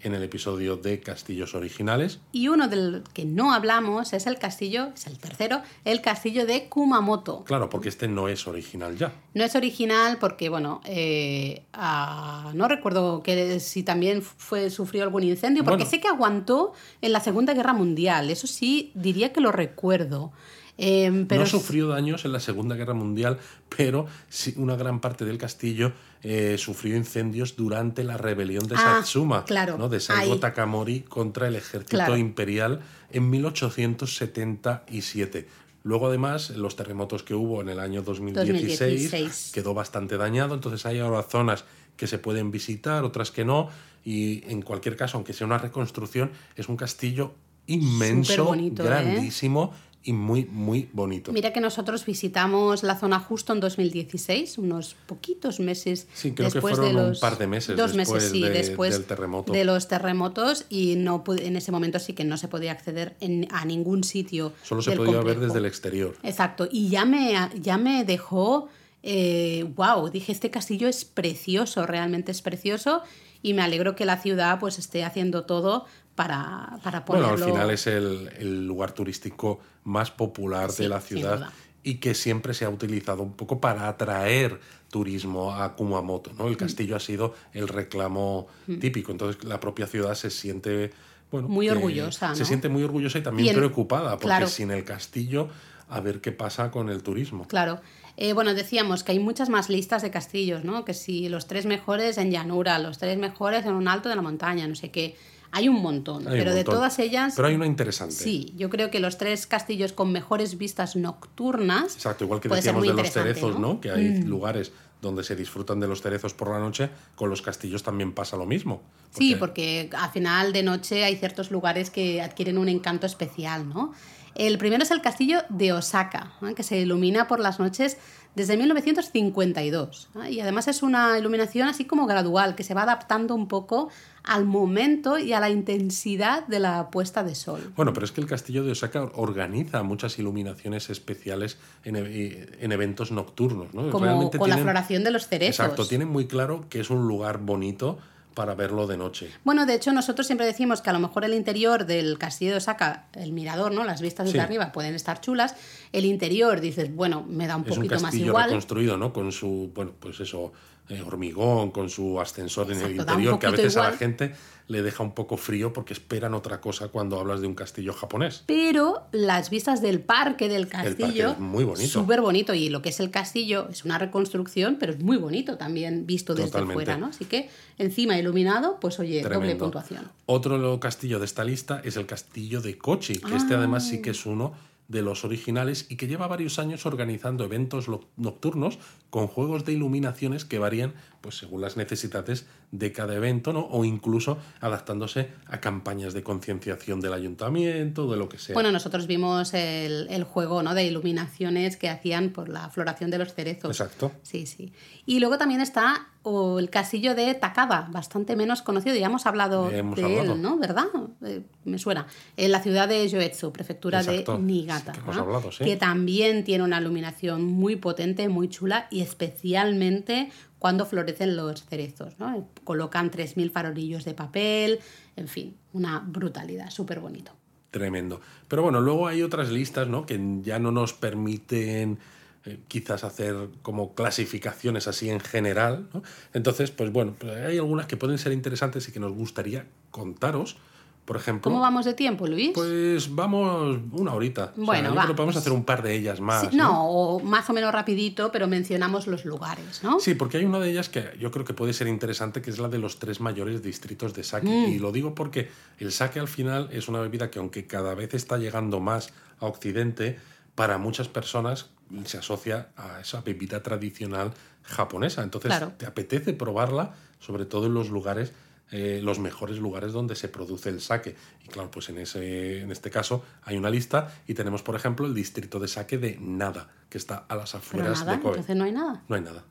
A: en el episodio de Castillos Originales.
B: Y uno del que no hablamos es el castillo, es el tercero, el castillo de Kumamoto.
A: Claro, porque este no es original ya.
B: No es original porque, bueno, eh, ah, no recuerdo que si también fue, sufrió algún incendio, porque
A: Bueno.
B: sé que aguantó en la Segunda Guerra Mundial, eso sí, diría que lo recuerdo. Eh, pero
A: no sufrió daños en la Segunda Guerra Mundial, pero sí una gran parte del castillo eh, sufrió incendios durante la rebelión de
B: Ah,
A: Satsuma,
B: claro,
A: ¿no? de Saigo. Takamori contra el ejército
B: Claro.
A: imperial en 1877. Luego, además, los terremotos que hubo en el año 2016,
B: 2016.
A: quedó bastante dañado, entonces hay ahora zonas que se pueden visitar, otras que no, y en cualquier caso, aunque sea una reconstrucción, es un castillo inmenso,
B: ¿eh?
A: Y muy, muy bonito.
B: Mira que nosotros visitamos la zona justo en 2016, unos poquitos meses
A: Sí, creo que
B: después
A: fueron
B: de
A: un
B: los
A: par de meses
B: dos
A: después
B: meses sí,
A: de-
B: después
A: del terremoto.
B: de los terremotos y no en ese momento sí que no se podía acceder en- a ningún sitio.
A: Solo se
B: del
A: podía ver desde el exterior.
B: Exacto, y ya me, ya me dejó, wow, dije, este castillo es precioso, realmente es precioso, y me alegro que la ciudad pues esté haciendo todo para, para
A: Bueno,
B: ponerlo...
A: al final es el, el lugar turístico más popular
B: Sí,
A: de la ciudad y que siempre se ha utilizado un poco para atraer turismo a Kumamoto. ¿no?
B: Mm.
A: El castillo ha sido el reclamo típico, entonces la propia ciudad se siente... Bueno,
B: Muy orgullosa,
A: Se
B: ¿no?
A: siente muy orgullosa y también
B: Y
A: preocupada, porque
B: claro.
A: sin el castillo, a ver qué pasa con el turismo.
B: Claro. Eh, bueno, decíamos que hay muchas más listas de castillos, ¿no? Que si los tres mejores en llanura, los tres mejores en un alto de la montaña, no sé qué. Hay un montón,
A: Hay un
B: pero de todas ellas...
A: Pero hay una interesante.
B: Sí, yo creo que los tres castillos con mejores vistas nocturnas...
A: Exacto, igual que decíamos de los cerezos,
B: ¿no? Mm.
A: ¿no? Que hay lugares donde se disfrutan de los cerezos por la noche, con los castillos también pasa lo mismo.
B: Sí, porque al final de noche hay ciertos lugares que adquieren un encanto especial, ¿no? El primero es el castillo de Osaka, ¿no? que se ilumina por las noches desde 1952. ¿no? Y además es una iluminación así como gradual, que se va adaptando un poco al momento y a la intensidad de la puesta de sol.
A: Bueno, pero es que el castillo de Osaka organiza muchas iluminaciones especiales en, e- en eventos nocturnos, ¿no?
B: Como
A: Realmente
B: con la floración de los cerezos.
A: Exacto, tienen muy claro que es un lugar bonito para verlo de noche.
B: Bueno, de hecho, nosotros siempre decimos que a lo mejor el interior del castillo de Osaka, el mirador, ¿no? Las vistas desde
A: Sí.
B: arriba pueden estar chulas. El interior, dices, bueno, me da un
A: Es un
B: poquito más
A: castillo
B: igual.
A: reconstruido, ¿no? Con su, bueno, pues eso, eh, hormigón, con su ascensor en el interior, que a veces a la gente le deja un poco frío porque esperan otra cosa cuando hablas de un castillo japonés.
B: Pero las vistas del parque del
A: parque
B: castillo.
A: es muy bonito.
B: Súper bonito. Y lo que es el castillo es una reconstrucción, pero es muy bonito también visto desde
A: Totalmente.
B: fuera, ¿no? Así que encima iluminado, pues oye, doble puntuación.
A: Otro castillo de esta lista es el castillo de Kochi, que este además sí
B: Ah.
A: que es uno de los originales y que lleva varios años organizando eventos nocturnos con juegos de iluminaciones que varían pues según las necesidades de cada evento, ¿no? O incluso adaptándose a campañas de concienciación del ayuntamiento, de lo que sea.
B: Bueno, nosotros vimos el, el juego ¿no? de iluminaciones que hacían por la floración de los cerezos.
A: Exacto.
B: Sí, sí. Y luego también está o, el castillo de Takada, bastante menos conocido. Ya hemos hablado
A: Hemos
B: de
A: hablado.
B: él, ¿no? ¿Verdad? Eh, me suena. En la ciudad de Yoetsu, prefectura
A: Exacto.
B: de Niigata.
A: Sí que hemos
B: ¿no?
A: hablado, sí.
B: Que también tiene una iluminación muy potente, muy chula y especialmente cuando florecen los cerezos. ¿no? Colocan 3.000 farolillos de papel, en fin, una brutalidad, súper bonito.
A: Tremendo. Pero bueno, luego hay otras listas, ¿no? Que ya no nos permiten eh, quizás hacer como clasificaciones así en general, ¿no? Entonces, pues bueno, pues hay algunas que pueden ser interesantes y que nos gustaría contaros. Por ejemplo,
B: ¿Cómo vamos de tiempo, Luis?
A: pues vamos una horita. O sea,
B: Bueno,
A: yo creo podemos hacer un par de ellas más.
B: Sí, no, o más o menos rapidito, pero mencionamos los lugares, ¿no?
A: Sí, porque hay una de ellas que yo creo que puede ser interesante, que es la de los tres mayores distritos de sake.
B: Mm.
A: Y lo digo porque el sake al final es una bebida que aunque cada vez está llegando más a Occidente, para muchas personas se asocia a esa bebida tradicional japonesa. Entonces
B: Claro.
A: te apetece probarla, sobre todo en los lugares eh, los mejores lugares donde se produce el sake. Y claro, pues en, ese, en este caso hay una lista y tenemos, por ejemplo, el distrito de sake de Nada, que está a las afueras
B: nada,
A: de Kobe.
B: entonces no hay nada.
A: No hay nada.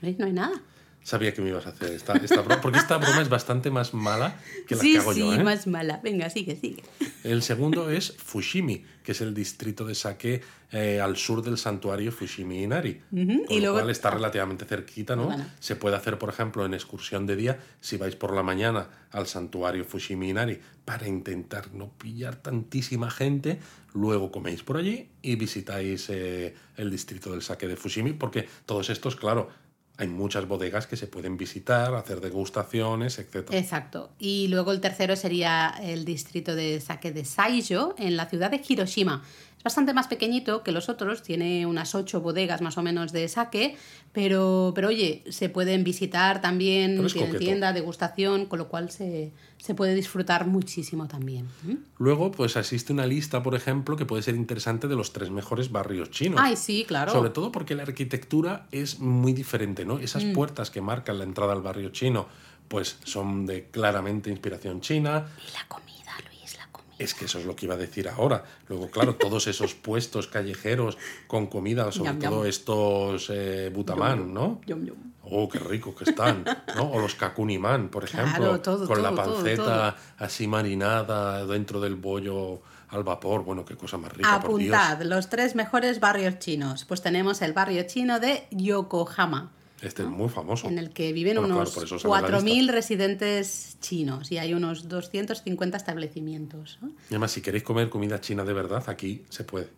B: No hay nada.
A: Sabía que me ibas a hacer esta, esta broma, porque esta broma es bastante más mala que la
B: sí,
A: que hago
B: sí,
A: yo. ¿eh?
B: más mala. Venga, sigue, sigue.
A: El segundo es Fushimi, que es el distrito de sake eh, al sur del santuario Fushimi Inari. Con
B: y
A: lo
B: luego-
A: cual está relativamente cerquita, ¿no?
B: Bueno.
A: Se puede hacer, por ejemplo, en excursión de día, si vais por la mañana al santuario Fushimi Inari para intentar no pillar tantísima gente, luego coméis por allí y visitáis eh, el distrito del sake de Fushimi, porque todos estos, claro, hay muchas bodegas que se pueden visitar, hacer degustaciones, etc.
B: Exacto. Y luego el tercero sería el distrito de sake de Saijo, en la ciudad de Hiroshima. Es bastante más pequeñito que los otros, tiene unas ocho bodegas más o menos de sake, pero, pero oye, se pueden visitar también,
A: coqueto.
B: tienda, degustación, con lo cual se, se puede disfrutar muchísimo también. ¿Mm?
A: Luego, pues existe una lista, por ejemplo, que puede ser interesante de los tres mejores barrios chinos.
B: Ay, sí, claro.
A: Sobre todo porque la arquitectura es muy diferente, ¿no? Esas
B: Mm.
A: puertas que marcan la entrada al barrio chino, pues son de claramente inspiración china.
B: Y la comida.
A: Es que eso es lo que iba a decir ahora. Luego, claro, todos esos puestos callejeros con comida, sobre
B: Yum,
A: todo
B: yum.
A: estos eh, butamán, ¿no?
B: Yum, yum.
A: Oh, qué rico que están, ¿no? O los kakuniman, por
B: Claro,
A: ejemplo,
B: todo,
A: con la
B: todo,
A: panceta así marinada dentro del bollo al vapor. Bueno, qué cosa más rica, por Dios.
B: Apuntad los tres mejores barrios chinos. Pues tenemos el barrio chino de Yokohama.
A: Este es muy famoso.
B: en el que viven
A: Bueno, claro,
B: unos
A: la
B: 4.000 residentes chinos y hay unos 250 establecimientos. ¿no?
A: Y además, si queréis comer comida china de verdad, aquí se puede.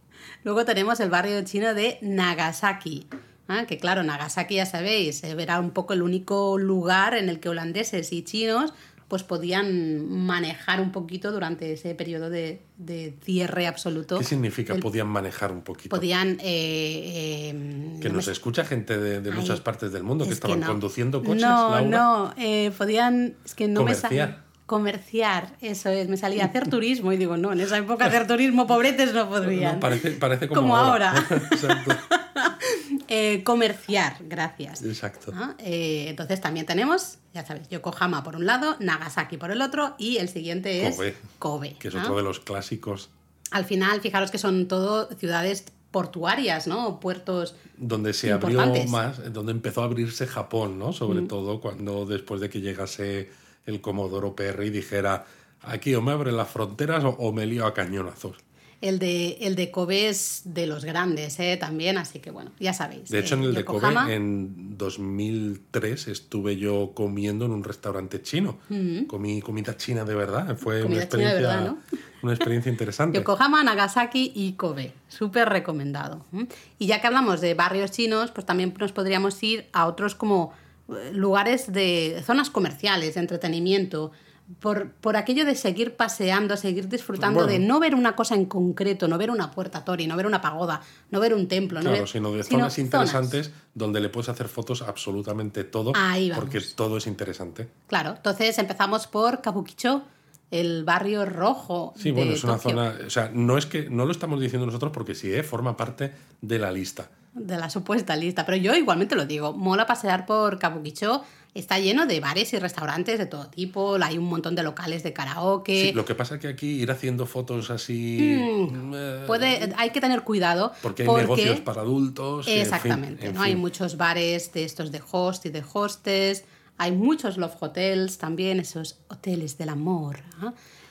B: Luego tenemos el barrio chino de Nagasaki. ¿ah? Que claro, Nagasaki ya sabéis, eh, era un poco el único lugar en el que holandeses y chinos pues podían manejar un poquito durante ese periodo de, de cierre absoluto.
A: ¿Qué significa?
B: El-
A: Podían manejar un poquito.
B: Podían... eh, eh,
A: Que
B: no
A: nos
B: me-
A: escucha gente de, de
B: Ay,
A: muchas partes del mundo que
B: Es que
A: estaban
B: no.
A: conduciendo coches.
B: No,
A: Laura.
B: no, eh, podían, es que no me
A: Comerciar.
B: salía. Comerciar, eso es, me salía a hacer turismo y digo, no, en esa época hacer turismo pobretes no podrían.
A: No, parece, parece como,
B: Como ahora. [LAUGHS]
A: Exacto. [LAUGHS]
B: Eh, comerciar, gracias.
A: Exacto.
B: Eh, entonces también tenemos, ya sabes, Yokohama por un lado, Nagasaki por el otro y el siguiente es
A: Kobe,
B: Kobe.
A: Que es
B: ¿no?
A: otro de los clásicos
B: Al final, fijaros que son todo ciudades portuarias, ¿no? Puertos
A: donde se abrió.
B: Mm.
A: más, donde empezó a abrirse Japón, ¿no? Sobre todo cuando después de que llegase el Comodoro Perry dijera aquí o me abren las fronteras o, o me lío a cañonazos.
B: El de, el de Kobe es de los grandes, ¿eh? También, así que bueno, ya sabéis.
A: De hecho,
B: eh,
A: en el de Kobe, en 2003, estuve yo comiendo en un restaurante chino. Comí comida china de verdad. Fue una
B: Mm. Comida
A: experiencia,
B: verdad,
A: una experiencia interesante.
B: Yokohama, Nagasaki y Kobe. Súper recomendado. ¿m? Y ya que hablamos de barrios chinos, pues también nos podríamos ir a otros como eh, lugares de zonas comerciales, de entretenimiento. Por, por aquello de seguir paseando, seguir disfrutando,
A: Bueno.
B: de no ver una cosa en concreto, no ver una puerta tori, no ver una pagoda, no ver un templo, no
A: Claro,
B: ver-
A: sino de
B: sino
A: zonas interesantes donde le puedes hacer fotos absolutamente todo,
B: Ahí vamos.
A: porque todo es interesante.
B: Claro, entonces empezamos por Kabukicho, el barrio rojo.
A: Sí,
B: de
A: bueno, es una
B: Tokio.
A: zona, o sea, no es que no lo estamos diciendo nosotros porque sí, ¿eh? forma parte de la lista.
B: de la supuesta lista, pero yo igualmente lo digo, mola pasear por Kabukicho, está lleno de bares y restaurantes de todo tipo, hay un montón de locales de karaoke.
A: Sí, lo que pasa es que aquí ir haciendo fotos así eh,
B: Mm, Puede, hay que tener cuidado
A: porque hay negocios para adultos. en fin,
B: Exactamente,
A: en
B: ¿no? Hay muchos bares de estos de host y de hostes, hay muchos love hotels también, esos hoteles del amor.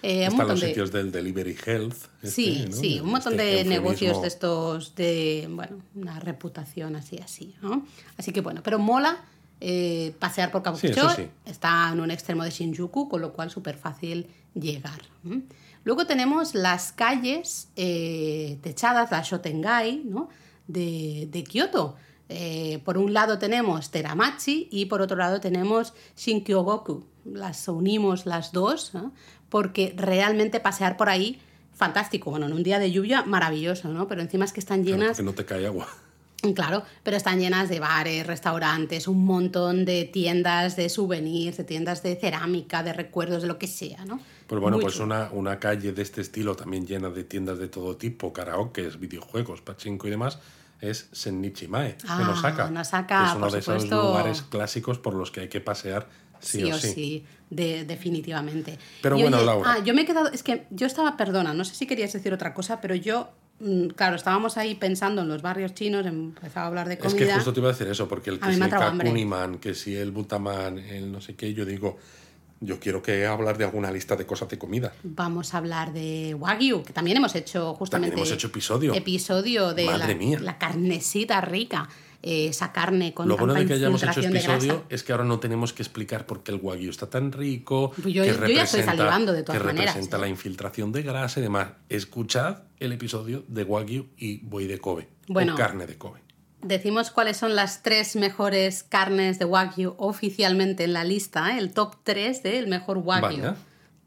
B: Eh,
A: Están
B: montón
A: los
B: de-
A: sitios del delivery health. este,
B: Sí,
A: ¿no?
B: sí, un montón
A: Este
B: de
A: eufemismo.
B: negocios de estos de, bueno, una reputación así, así, ¿no? Así que bueno, pero mola eh, pasear por Kabukicho,
A: Sí,
B: está en un extremo de Shinjuku, con lo cual súper fácil llegar. Luego tenemos las calles eh, techadas, la Shotengai, ¿no? De, de Kioto. Eh, por un lado tenemos Teramachi y por otro lado tenemos Shinkyogoku. Las unimos las dos ¿no? porque realmente pasear por ahí, fantástico. Bueno, en un día de lluvia, maravilloso, ¿no? Pero encima es que están llenas
A: que no te cae agua.
B: Claro, pero están llenas de bares, restaurantes, un montón de tiendas de souvenirs, de tiendas de cerámica, de recuerdos, de lo que sea, ¿no?
A: Pues bueno,
B: Muy
A: pues una, una calle de este estilo también llena de tiendas de todo tipo, karaokes, videojuegos, pachinko y demás, es Sennichimae,
B: Ah,
A: en Osaka.
B: en Osaka,
A: que es uno
B: por
A: de esos lugares clásicos por los que hay que pasear sí,
B: sí,
A: o
B: o
A: sí.
B: sí, de- definitivamente.
A: Pero
B: Y
A: bueno,
B: oye,
A: Laura.
B: Ah, yo me he quedado, es que yo estaba, perdona, no sé si querías decir otra cosa, pero yo, claro, estábamos ahí pensando en los barrios chinos, empezaba a hablar de
A: Es
B: comida.
A: que justo te iba a decir eso, porque el que si el. Kakuniman, que si el Butaman, el no sé qué, yo digo, yo quiero que hablar de alguna lista de cosas de comida.
B: Vamos a hablar de Wagyu, que también hemos hecho justamente.
A: hemos hecho episodio.
B: Episodio de
A: Madre
B: la,
A: mía.
B: la carnecita rica, eh, esa carne con
A: Lo bueno de que hayamos hecho
B: de
A: episodio es que ahora no tenemos que explicar por qué el wagyu está tan rico,
B: Pues yo-
A: que
B: yo ya estoy
A: representa,
B: salivando de todas
A: que
B: maneras,
A: representa la infiltración de grasa y demás. Escuchad el episodio de wagyu y buey de Kobe,
B: Bueno.
A: o carne de Kobe.
B: Decimos cuáles son las tres mejores carnes de Wagyu oficialmente en la lista, ¿eh? el top 3 del mejor Wagyu.
A: Vaya.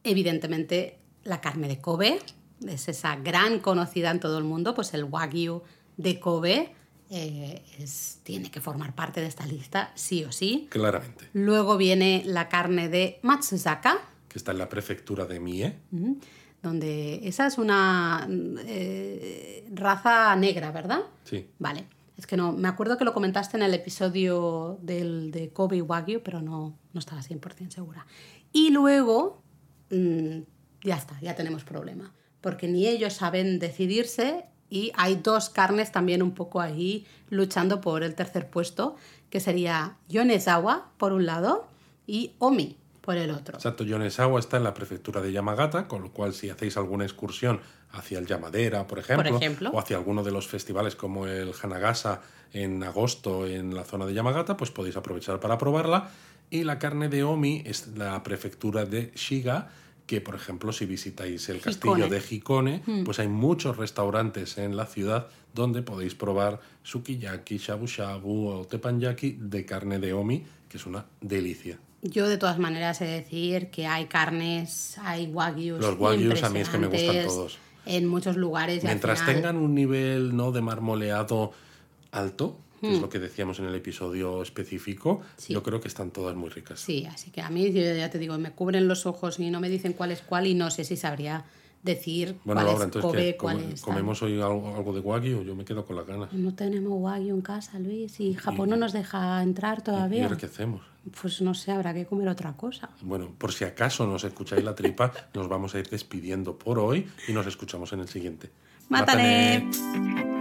B: Evidentemente, la carne de Kobe, es esa gran conocida en todo el mundo, pues el Wagyu de Kobe eh, es- tiene que formar parte de esta lista, sí o sí.
A: Claramente.
B: Luego viene la carne de Matsuzaka,
A: Que está en la prefectura de Mie.
B: donde esa es una eh, raza negra, ¿verdad?
A: Sí.
B: Vale. Es que no, me acuerdo que lo comentaste en el episodio del, de Kobe y Wagyu, pero no, no estaba 100% segura. Y luego, mm, ya está, ya tenemos problema. Porque ni ellos saben decidirse y hay dos carnes también un poco ahí luchando por el tercer puesto, que sería Yonezawa por un lado y Omi por el otro.
A: Exacto, Yonezawa está en la prefectura de Yamagata, con lo cual si hacéis alguna excursión hacia el Yamadera, por ejemplo,
B: ejemplo.
A: o hacia alguno de los festivales como el Hanagasa en agosto en la zona de Yamagata, pues podéis aprovechar para probarla. Y la carne de Omi es la prefectura de Shiga, que por ejemplo si visitáis el castillo de Hikone,
B: Hmm.
A: pues hay muchos restaurantes en la ciudad donde podéis probar sukiyaki, shabu shabu o teppanyaki de carne de Omi, que es una delicia.
B: Yo de todas maneras he de decir que hay carnes, hay wagyus.
A: Los wagyus a mí es que me gustan todos.
B: En muchos lugares. al
A: Mientras
B: final-
A: tengan un nivel ¿no? de marmoleado alto, que es lo que decíamos en el episodio específico,
B: Sí.
A: yo creo que están todas muy ricas.
B: Sí, así que a mí, ya te digo, me cubren los ojos y no me dicen cuál es cuál y no sé si sabría decir
A: Bueno,
B: cuál
A: Laura,
B: es
A: entonces
B: Kobe,
A: ¿qué?
B: cuál es...
A: ¿comemos hoy algo, algo de wagyu? Yo me quedo con las ganas.
B: No tenemos wagyu en casa, Luis, y Japón no nos deja entrar
A: ¿Y
B: todavía.
A: ahora qué hacemos?
B: Pues no sé, habrá que comer otra cosa.
A: Bueno, por si acaso nos escucháis la tripa, nos vamos a ir despidiendo por hoy y nos escuchamos en el siguiente.
B: ¡Mátane!